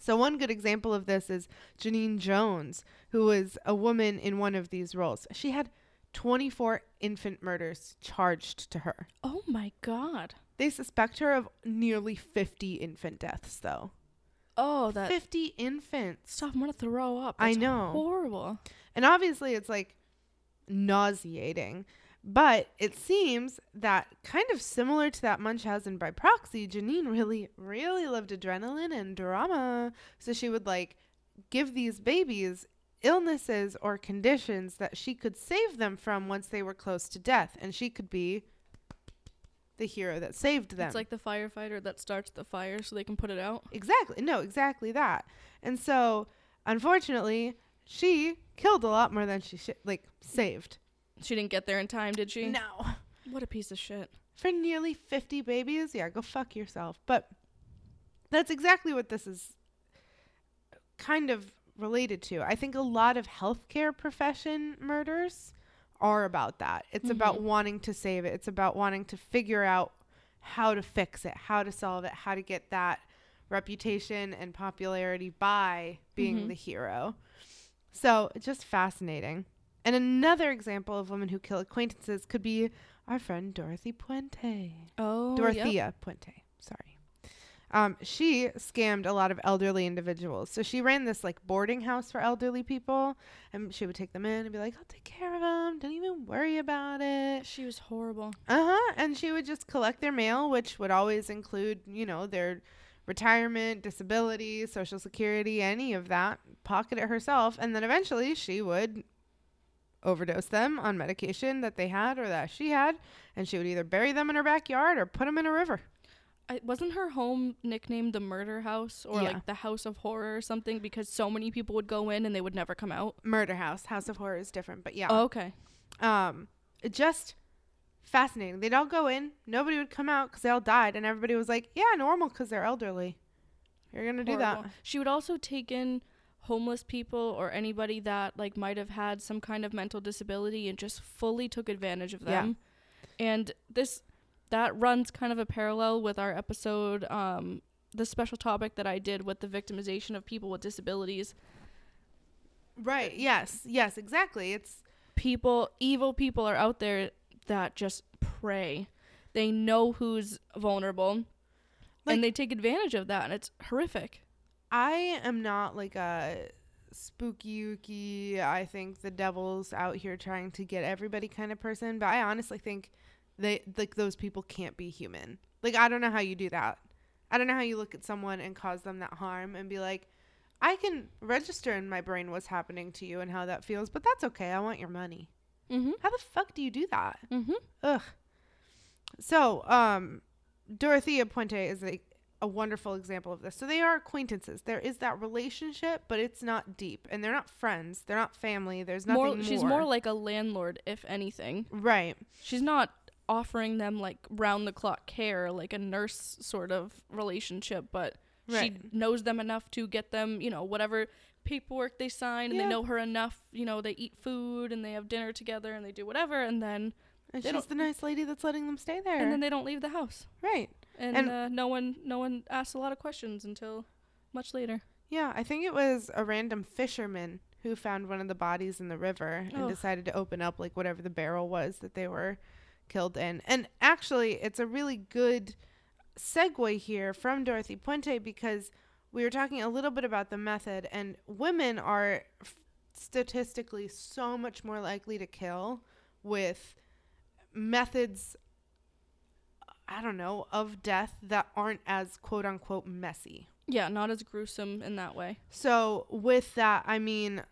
S2: So, one good example of this is Genene Jones, who was a woman in one of these roles. She had 24 infant murders charged to her.
S1: Oh my god.
S2: They suspect her of nearly 50 infant deaths, though.
S1: Oh, that
S2: 50 infants.
S1: stop. I'm gonna throw up.
S2: I know.
S1: Horrible.
S2: And obviously, it's like nauseating. But it seems that kind of similar to that Munchausen by proxy, Genene really, really loved adrenaline and drama. So she would like give these babies illnesses or conditions that she could save them from once they were close to death. And she could be the hero that saved them.
S1: It's like the firefighter that starts the fire so they can put it out.
S2: Exactly. No, exactly that. And so, unfortunately, she killed a lot more than she sh- like saved.
S1: She didn't get there in time, did she?
S2: No.
S1: What a piece of shit.
S2: For nearly 50 babies, yeah, go fuck yourself. But that's exactly what this is kind of related to. I think a lot of healthcare profession murders are about that. It's about
S1: Mhm.
S2: wanting to save it. It's about wanting to figure out how to fix it, how to solve it, how to get that reputation and popularity by being
S1: Mhm.
S2: the hero. So just fascinating. And another example of women who kill acquaintances could be our friend Dorothy Puente.
S1: Oh, yep.
S2: Dorothea Puente. Sorry. Um, she scammed a lot of elderly individuals. So she ran this like boarding house for elderly people, and she would take them in and be like, "I'll take care of them. Don't even worry about it."
S1: She was horrible.
S2: Uh huh. And she would just collect their mail, which would always include, you know, their retirement, disability, social security, any of that, pocket it herself, and then eventually she would overdose them on medication that they had or that she had, and she would either bury them in her backyard or put them in a river.
S1: I, wasn't her home nicknamed the Murder House or
S2: Yeah.
S1: like the House of Horror or something because so many people would go in and they would never come out?
S2: Murder House, House of Horror is different, but yeah.
S1: Oh, okay.
S2: um it just fascinating they'd all go in nobody would come out because they all died and everybody was like yeah normal because they're elderly you're gonna do that
S1: She would also take in homeless people or anybody that like might have had some kind of mental disability and just fully took advantage of them
S2: Yeah.
S1: them. And this that runs kind of a parallel with our episode um the special topic that I did with the victimization of people with disabilities.
S2: right yes yes exactly it's
S1: People evil people are out there that just prey. They know who's vulnerable
S2: Like-
S1: and they take advantage of that and it's horrific.
S2: i am not like a spooky ooky i think the devil's out here trying to get everybody kind of person but i honestly think they like those people can't be human like i don't know how you do that i don't know how you look at someone and cause them that harm and be like i can register in my brain what's happening to you and how that feels but that's okay i want your money
S1: Mhm.
S2: How the fuck do you do that?
S1: Mhm.
S2: Ugh. So, um, Dorothea Puente is a, a wonderful example of this. So they are acquaintances. There is that relationship, but it's not deep, and they're not friends. They're not family. There's nothing
S1: more,
S2: more.
S1: she's more like a landlord if anything
S2: right.
S1: she's not offering them like round the clock care like a nurse sort of relationship but she knows them enough to get them you know whatever paperwork they sign and
S2: Yeah.
S1: they know her enough you know they eat food and they have dinner together and they do whatever and then
S2: And she's the nice lady that's letting them stay there.
S1: and then they don't leave the house
S2: right.
S1: and,
S2: And-
S1: uh, no one no one asks a lot of questions until much later
S2: Yeah, I think it was a random fisherman who found one of the bodies in the river and
S1: Ugh.
S2: decided to open up like whatever the barrel was that they were killed in. And actually, it's a really good segue here from Dorothy Puente because we were talking a little bit about the method, and women are f- statistically so much more likely to kill with methods. I don't know, of death that aren't as quote unquote messy.
S1: yeah not as gruesome in that way
S2: So with that, I mean,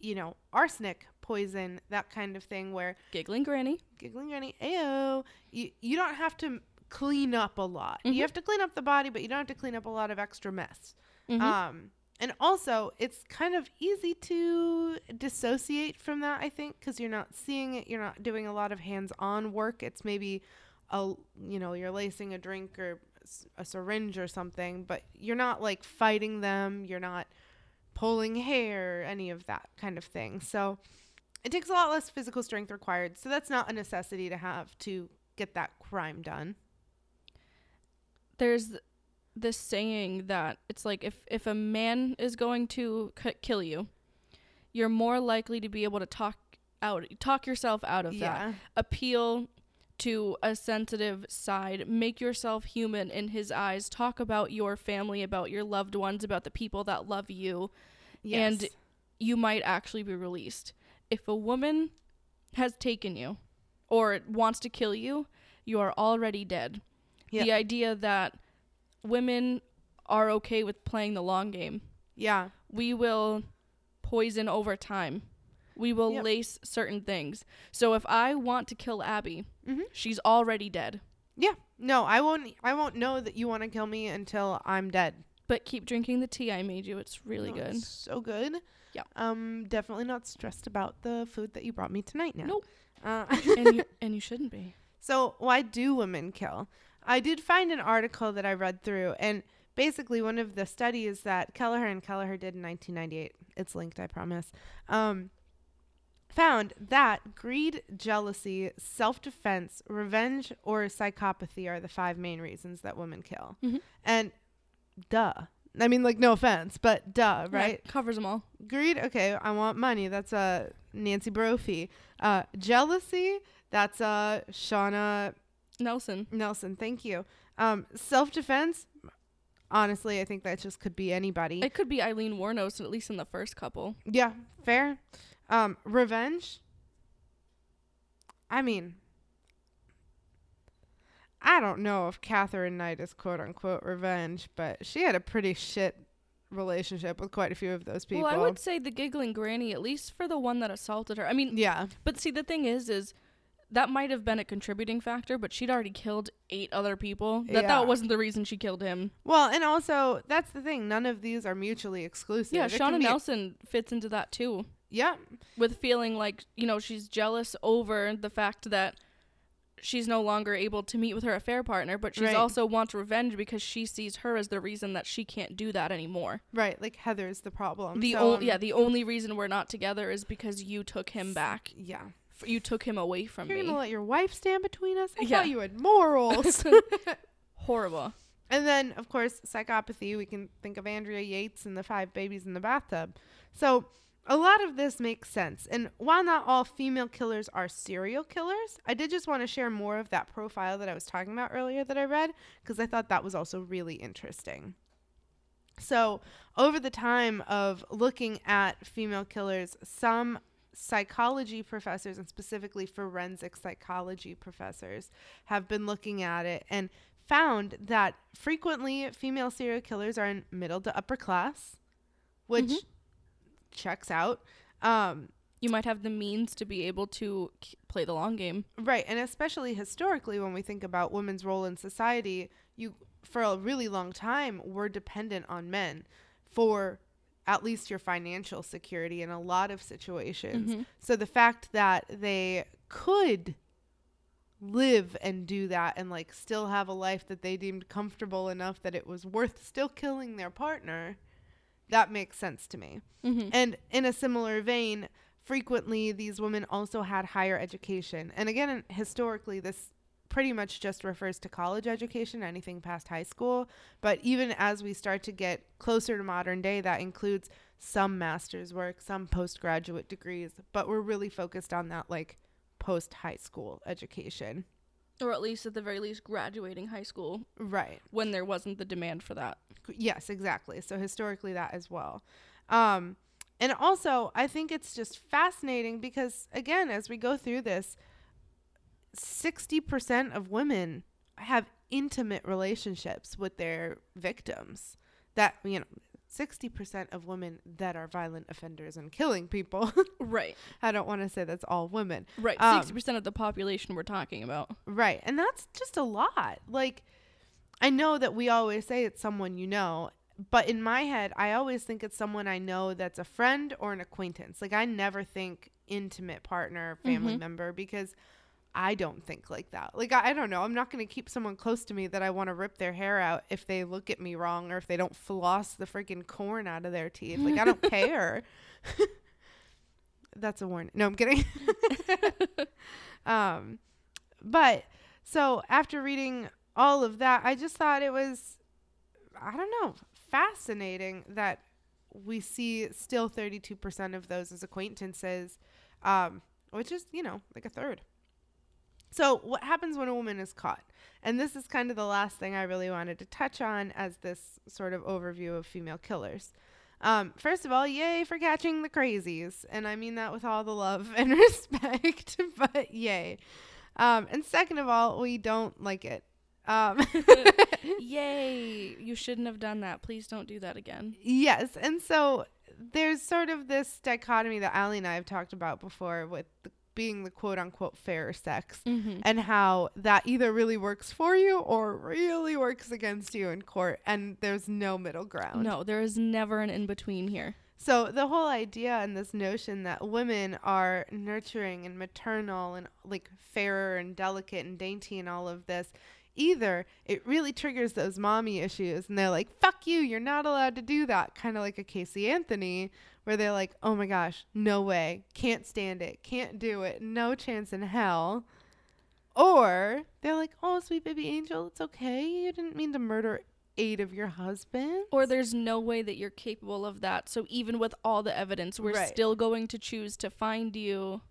S2: you know, arsenic, poison, that kind of thing where
S1: giggling granny
S2: giggling granny, ayo, you, you don't have to clean up a lot.
S1: Mhm.
S2: You have to clean up the body, but you don't have to clean up a lot of extra mess.
S1: Mhm.
S2: Um, and also, it's kind of easy to dissociate from that, I think, because you're not seeing it, you're not doing a lot of hands on work. It's maybe a you know you're lacing a drink or a syringe or something, but you're not like fighting them. You're not pulling hair, any of that kind of thing. So it takes a lot less physical strength required. So that's not a necessity to have to get that crime done.
S1: There's this saying that it's like if if a man is going to c- kill you, you're more likely to be able to talk out talk yourself out of that. Appeal to a sensitive side, make yourself human in his eyes, talk about your family, about your loved ones, about the people that love you.
S2: Yes.
S1: And you might actually be released. If a woman has taken you or wants to kill you, you are already dead.
S2: Yeah.
S1: The idea that women are okay with playing the long game.
S2: yeah.
S1: We will poison over time. We will
S2: Yep.
S1: lace certain things. So if I want to kill Abby,
S2: Mhm.
S1: she's already dead.
S2: Yeah. No, I won't I won't know that you want to kill me until I'm dead.
S1: But keep drinking the tea I made you. It's really
S2: No,
S1: good.
S2: it's so good.
S1: Yeah.
S2: Um definitely not stressed about the food that you brought me tonight now.
S1: Nope.
S2: Uh, <laughs>
S1: and you and you shouldn't be.
S2: So, why do women kill? I did find an article that I read through, and basically, one of the studies that Kelleher and Kelleher did in 1998, it's linked, I promise, um, found that greed, jealousy, self defense, revenge, or psychopathy are the five main reasons that women kill.
S1: Mhm.
S2: And duh. I mean, like, no offense, but duh,
S1: Yeah,
S2: right?
S1: covers them all.
S2: Greed, okay, I want money. That's uh, Nancy Brophy. Uh, jealousy, that's uh, Shauna
S1: Nelson.
S2: Nelson, thank you. Um, self defense. Honestly, I think that just could be anybody.
S1: It could be Aileen Wuornos, at least in the first couple.
S2: yeah, fair. Um, revenge. I mean, I don't know if Katherine Knight is quote unquote revenge, but she had a pretty shit relationship with quite a few of those people.
S1: Well, I would say the giggling granny, at least for the one that assaulted her. I mean,
S2: yeah,
S1: but see, the thing is, is that might have been a contributing factor, but she'd already killed eight other people. That
S2: Yeah.
S1: that wasn't the reason she killed him.
S2: well, and also that's the thing. None of these are mutually exclusive.
S1: Yeah, Shauna Nelson fits into that too,
S2: Yeah,
S1: with feeling like you know she's jealous over the fact that she's no longer able to meet with her affair partner, but she's
S2: Right.
S1: also wants revenge because she sees her as the reason that she can't do that anymore.
S2: right. Like Heather's the problem.
S1: The
S2: So,
S1: o-
S2: um,
S1: yeah, the only reason we're not together is because you took him back.
S2: yeah.
S1: F- You took him away from
S2: You're
S1: me.
S2: gonna let your wife stand between us? I
S1: Yeah.
S2: thought you had morals. <laughs> <laughs>
S1: Horrible.
S2: and then, of course, psychopathy. We can think of Andrea Yates and the five babies in the bathtub. So a lot of this makes sense. And while not all female killers are serial killers, I did just want to share more of that profile that I was talking about earlier that I read because I thought that was also really interesting. So, over the time of looking at female killers, some psychology professors and specifically forensic psychology professors have been looking at it and found that frequently female serial killers are in middle to upper class, which
S1: Mhm.
S2: Checks out. Um,
S1: You might have the means to be able to k- play the long game.
S2: Right, and especially historically, when we think about women's role in society, you for a really long time were dependent on men for at least your financial security in a lot of situations.
S1: Mhm.
S2: So the fact that they could live and do that and like still have a life that they deemed comfortable enough that it was worth still killing their partner, that makes sense to me.
S1: Mhm.
S2: And in a similar vein, frequently these women also had higher education. And again, historically, this pretty much just refers to college education, anything past high school. But even as we start to get closer to modern day, that includes some master's work, some postgraduate degrees. But we're really focused on that like post high school education.
S1: Or at least at the very least graduating high school
S2: Right.
S1: when there wasn't the demand for that.
S2: Yes, exactly. So historically, that as well. Um, and also, I think it's just fascinating because, again, as we go through this, 60% of women have intimate relationships with their victims. That, you know, 60% of women that are violent offenders and killing people. <laughs>
S1: Right.
S2: I don't want to say that's all women.
S1: Right.
S2: Um,
S1: 60% of the population we're talking about.
S2: Right. And that's just a lot. Like, I know that we always say it's someone you know, but in my head, I always think it's someone I know that's a friend or an acquaintance. Like, I never think intimate partner, family
S1: Mhm.
S2: member, because I don't think like that. Like I, I don't know. I'm not going to keep someone close to me that I want to rip their hair out if they look at me wrong or if they don't floss the freaking corn out of their teeth. Like I don't <laughs> care. That's a warning. No, I'm kidding. <laughs> <laughs> um, but so after reading all of that, I just thought it was, I don't know, fascinating that we see still 32% of those as acquaintances, um, which is, you know, like a third. So, what happens when a woman is caught? And this is kind of the last thing I really wanted to touch on as this sort of overview of female killers. Um, first of all, yay for catching the crazies. And I mean that with all the love <laughs> and respect, <laughs> but yay. Um, and second of all, we don't like it. Um, <laughs> <laughs>
S1: Yay! You shouldn't have done that. Please don't do that again.
S2: yes. And so there's sort of this dichotomy that Allie and I have talked about before with the, being the quote unquote fair sex
S1: Mm-hmm.
S2: and how that either really works for you or really works against you in court. And there's no middle ground.
S1: No, there is never an in between here.
S2: So the whole idea and this notion that women are nurturing and maternal and like fairer and delicate and dainty and all of this, either it really triggers those mommy issues and they're like, fuck you, you're not allowed to do that. Kind of like a Casey Anthony, where they're like, oh my gosh, no way, can't stand it, can't do it, no chance in hell. Or they're like, oh, sweet baby angel, it's okay. You didn't mean to murder eight of your husbands.
S1: Or there's no way that you're capable of that. So even with all the evidence, we're
S2: Right.
S1: still going to choose to find you.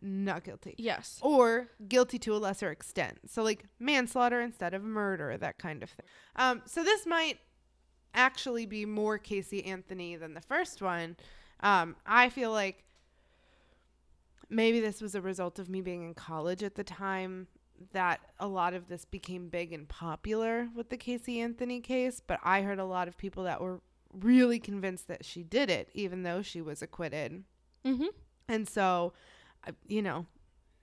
S2: Not guilty.
S1: Yes.
S2: or guilty to a lesser extent. So like manslaughter instead of murder, that kind of thing. Um, so this might actually be more Casey Anthony than the first one. Um, I feel like maybe this was a result of me being in college at the time that a lot of this became big and popular with the Casey Anthony case, but I heard a lot of people that were really convinced that she did it even though she was acquitted.
S1: Mm-hmm.
S2: And so, you know,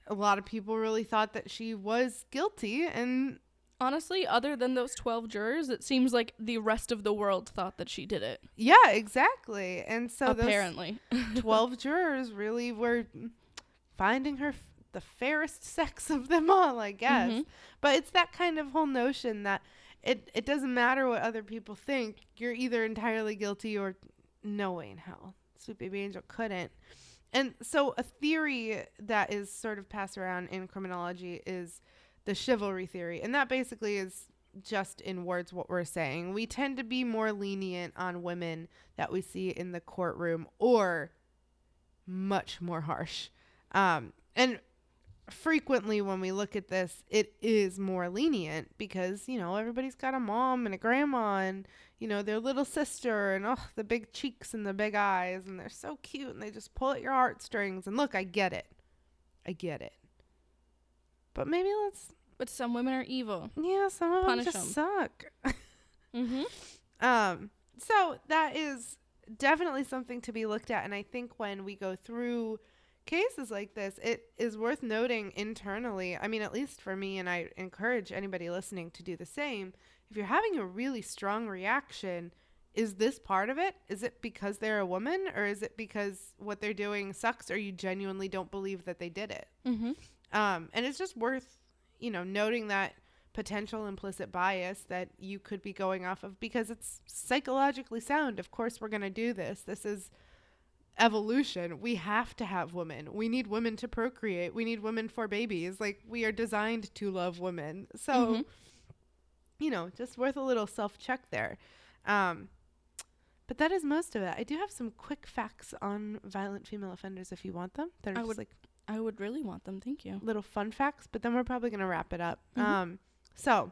S2: a lot of people really thought that she was guilty. And
S1: Honestly, other than those 12 jurors, it seems like the rest of the world thought that she did it.
S2: yeah, exactly. And so
S1: apparently.
S2: those <laughs> 12 jurors really were finding her f- the fairest sex of them all, I guess.
S1: Mhm.
S2: But it's that kind of whole notion that it, it doesn't matter what other people think. You're either entirely guilty or no way in hell. Sweet Baby Angel couldn't. And so a theory that is sort of passed around in criminology is the chivalry theory. And that basically is just in words what we're saying. We tend to be more lenient on women that we see in the courtroom or much more harsh. Um, and frequently when we look at this, it is more lenient because, you know, everybody's got a mom and a grandma and, you know, their little sister and, oh, the big cheeks and the big eyes and they're so cute and they just pull at your heartstrings. And look, I get it. I get it. But maybe let's,
S1: but some women are evil.
S2: yeah, some of them
S1: Punish
S2: just
S1: 'em.
S2: suck. <laughs>
S1: Mm-hmm.
S2: Um, so that is definitely something to be looked at. And I think when we go through cases like this, it is worth noting internally. I mean, at least for me, and I encourage anybody listening to do the same. If you're having a really strong reaction, is this part of it? Is it because they're a woman, or is it because what they're doing sucks, or you genuinely don't believe that they did it?
S1: Mm-hmm.
S2: Um, and it's just worth, you know, noting that potential implicit bias that you could be going off of because it's psychologically sound. Of course, we're going to do this. This is evolution. We have to have women. We need women to procreate. We need women for babies. Like, we are designed to love women. So,
S1: Mhm.
S2: You know, just worth a little self check there. Um, but that is most of it. I do have some quick facts on violent female offenders if you want them. They're
S1: I
S2: just
S1: would-
S2: like
S1: I would really want them. Thank you.
S2: little fun facts, but then we're probably going to wrap it up.
S1: Mhm.
S2: Um, so,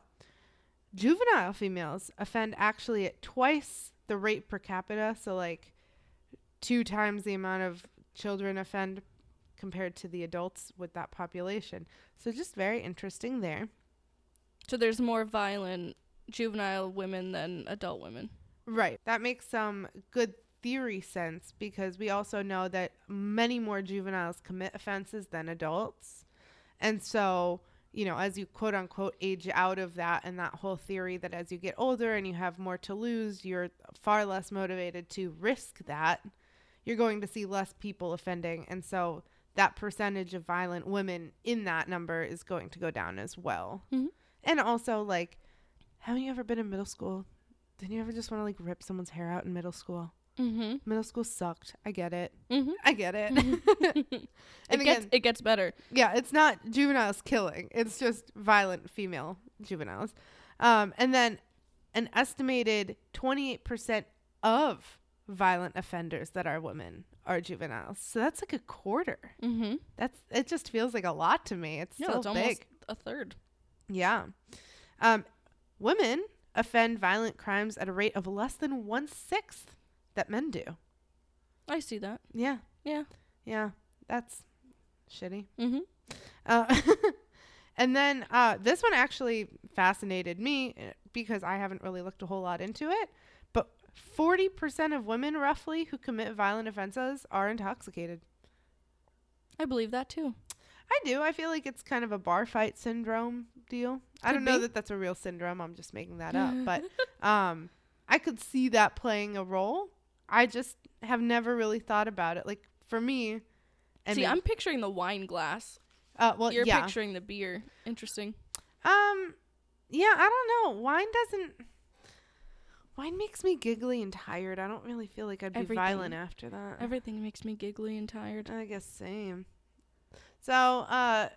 S2: juvenile females offend actually at twice the rate per capita. So, like, two times the amount of children offend compared to the adults with that population. So, just very interesting there.
S1: So there's more violent juvenile women than adult women.
S2: Right. That makes some good theory sense because we also know that many more juveniles commit offenses than adults. And so, you know, as you quote unquote age out of that and that whole theory that as you get older and you have more to lose, you're far less motivated to risk that. You're going to see less people offending. And so that percentage of violent women in that number is going to go down as well.
S1: Mhm.
S2: And also, like, haven't you ever been in middle school? Didn't you ever just want to like rip someone's hair out in middle school?
S1: Mm-hmm.
S2: Middle school sucked. I get it.
S1: Mm-hmm.
S2: I get it. <laughs> <laughs>
S1: it
S2: and
S1: gets
S2: again,
S1: it gets better.
S2: yeah, it's not juveniles killing. It's just violent female juveniles. Um, and then an estimated 28% of violent offenders that are women are juveniles. So that's like a quarter.
S1: Mm-hmm.
S2: That's it just feels like a lot to me. It's
S1: Yeah,
S2: still
S1: it's
S2: big.
S1: almost a third.
S2: Yeah. Um, women offend violent crimes at a rate of less than one sixth that men do.
S1: I see that.
S2: Yeah.
S1: Yeah.
S2: Yeah. That's shitty.
S1: Mm-hmm.
S2: Uh, <laughs> and then uh, this one actually fascinated me uh, because I haven't really looked a whole lot into it. But 40% of women, roughly, who commit violent offenses are intoxicated.
S1: I believe that too.
S2: I do. I feel like it's kind of a bar fight syndrome deal. I don't know that that's a real syndrome. I'm just making that up. But <laughs> um, I could see that playing a role. I just have never really thought about it. Like for me, I
S1: see, I'm picturing the wine glass.
S2: uh, well,
S1: You're
S2: yeah.
S1: picturing the beer. Interesting.
S2: Um, yeah, I don't know. Wine doesn't. Wine makes me giggly and tired. I don't really feel like I'd be
S1: Everything.
S2: violent after that.
S1: Everything makes me giggly and tired.
S2: I guess same. So, uh,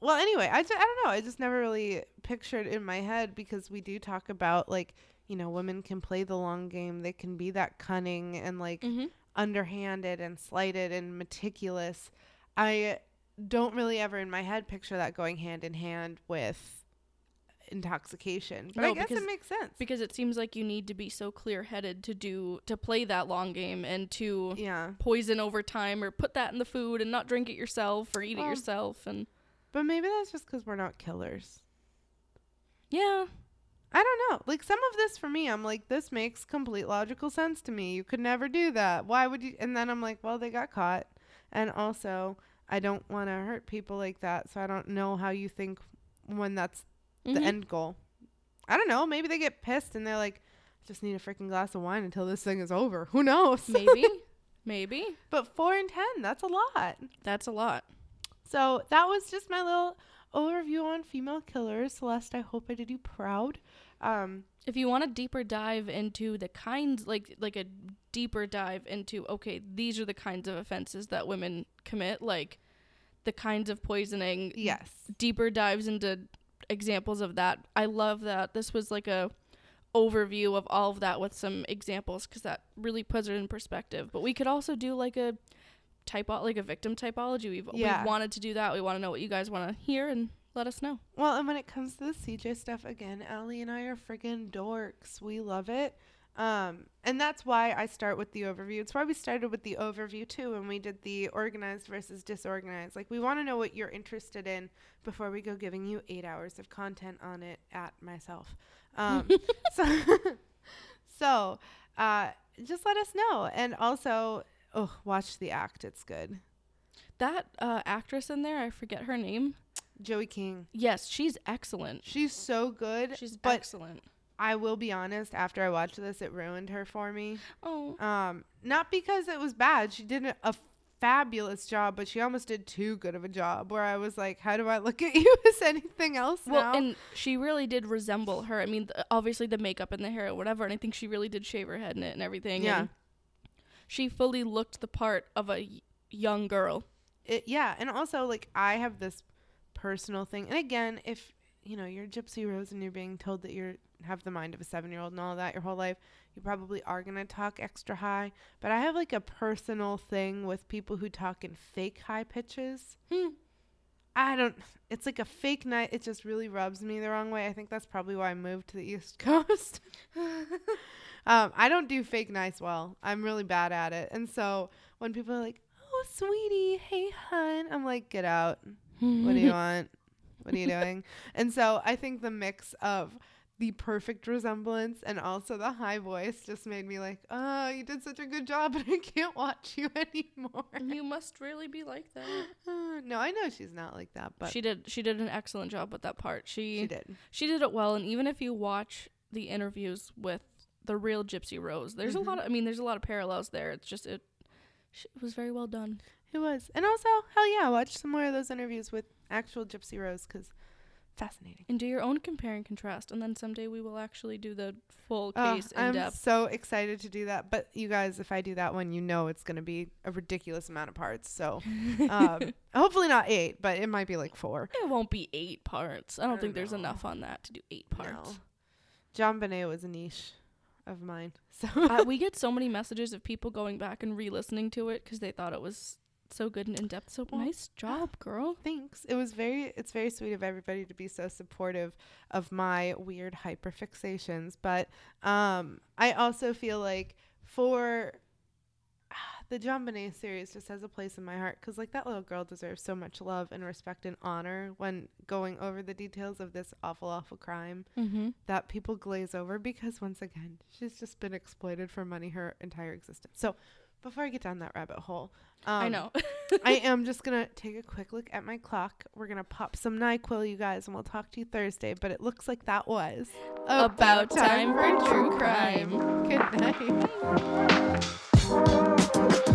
S2: well, anyway, I, ju- I don't know. I just never really pictured in my head because we do talk about like you know women can play the long game. They can be that cunning and like
S1: Mm-hmm.
S2: underhanded and slighted and meticulous. I don't really ever in my head picture that going hand in hand with intoxication. But I guess
S1: because-
S2: it makes sense.
S1: Because it seems like you need to be so clear-headed to do to play that long game and to
S2: yeah.
S1: poison over time or put that in the food and not drink it yourself or eat it yourself and
S2: But maybe that's just because we're not killers.
S1: yeah
S2: I don't know. Like some of this for me, I'm like, this makes complete logical sense to me. You could never do that. Why would you? And then I'm like, well, they got caught. And also, I don't want to hurt people like that. So I don't know how you think when that's the
S1: Mhm.
S2: end goal. I don't know. Maybe they get pissed and they're like, I just need a freaking glass of wine until this thing is over. Who knows?
S1: maybe <laughs> maybe
S2: but four and ten, that's a lot.
S1: that's a lot
S2: So that was just my little overview on female killers. Celeste, I hope I did you proud. Um,
S1: if you want a deeper dive into the kinds like like a deeper dive into okay these are the kinds of offenses that women commit like the kinds of poisoning
S2: yes.
S1: deeper dives into examples of that i love that this was like a overview of all of that with some examples because that really puts it in perspective but we could also do like a typo like a victim typology we've
S2: Yeah.
S1: we wanted to do that we want to know what you guys want to hear and let us know
S2: Well, and when it comes to the CJ stuff, again, Allie and I are friggin' dorks. We love it. Um, and that's why I start with the overview. It's why we started with the overview too when we did the organized versus disorganized. Like we want to know what you're interested in before we go giving you eight hours of content on it at myself. Um, <laughs> so, <laughs> so uh, just let us know. And also, oh, watch the act. It's good.
S1: that uh, actress in there i forget her name
S2: Joey King.
S1: yes she's excellent
S2: She's so good.
S1: she's excellent
S2: I will be honest, after I watched this, it ruined her for me.
S1: oh
S2: Um, not because it was bad. She did a, fabulous job, but she almost did too good of a job where I was like, how do I look at <laughs> you as anything else
S1: Well,
S2: now?
S1: and she really did resemble her. I mean, th- obviously the makeup and the hair or whatever, and I think she really did shave her head in it and everything.
S2: Yeah.
S1: and she fully looked the part of a y- young girl.
S2: it, yeah, and also like I have this personal thing. And again, if you know, you're Gypsy Rose and you're being told that you're have the mind of a 7-year-old and all that your whole life, you probably are going to talk extra high, but I have like a personal thing with people who talk in fake high pitches.
S1: Hmm.
S2: I don't. It's like a fake night. It just really rubs me the wrong way. I think that's probably why I moved to the East <laughs> Coast. <laughs> um, I don't do fake nice well. I'm really bad at it. And so when people are like, "Oh, sweetie, hey, hun," I'm like, "Get out. What do you <laughs> want? What are you doing?" And so I think the mix of the perfect resemblance and also the high voice just made me like, "Oh, you did such a good job, <laughs> but I can't watch you <laughs> anymore."
S1: you must really be like that.
S2: Uh, <sighs> no, I know she's not like that, but
S1: she did. She did an excellent job with that part. She
S2: she did.
S1: she did it well. And even if you watch the interviews with the real Gypsy Rose, there's
S2: Mhm.
S1: a lot. Of, I mean, there's a lot of parallels there. It's just it. It was very well done.
S2: It was. And also, hell yeah, watch some more of those interviews with actual Gypsy Rose because fascinating.
S1: And do your own compare and contrast, and then someday we will actually do the full
S2: Oh,
S1: case in depth.
S2: I'm
S1: depth.
S2: so excited to do that. But you guys, if I do that one, you know it's going to be a ridiculous amount of parts. So um, <laughs> hopefully not eight, but it might be like four.
S1: it won't be eight parts. I don't
S2: I
S1: think there's enough on that to do eight parts.
S2: No. JonBenét was a niche of mine. So
S1: uh, we get so many messages of people going back and re-listening to it because they thought it was so good and in depth. So
S2: Well,
S1: nice job, girl.
S2: thanks. It was very it's very sweet of everybody to be so supportive of my weird hyperfixations, but um I also feel like for the JonBenét series just has a place in my heart cuz like that little girl deserves so much love and respect and honor when going over the details of this awful awful crime
S1: Mm-hmm.
S2: that people glaze over because once again she's just been exploited for money her entire existence. So before I get down that rabbit hole, um,
S1: I know.
S2: I <laughs> am just gonna take a quick look at my clock. We're gonna pop some Nyquil, you guys, and we'll talk to you Thursday. But it looks like that was
S1: About time for true crime.
S2: Good night.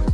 S2: <laughs>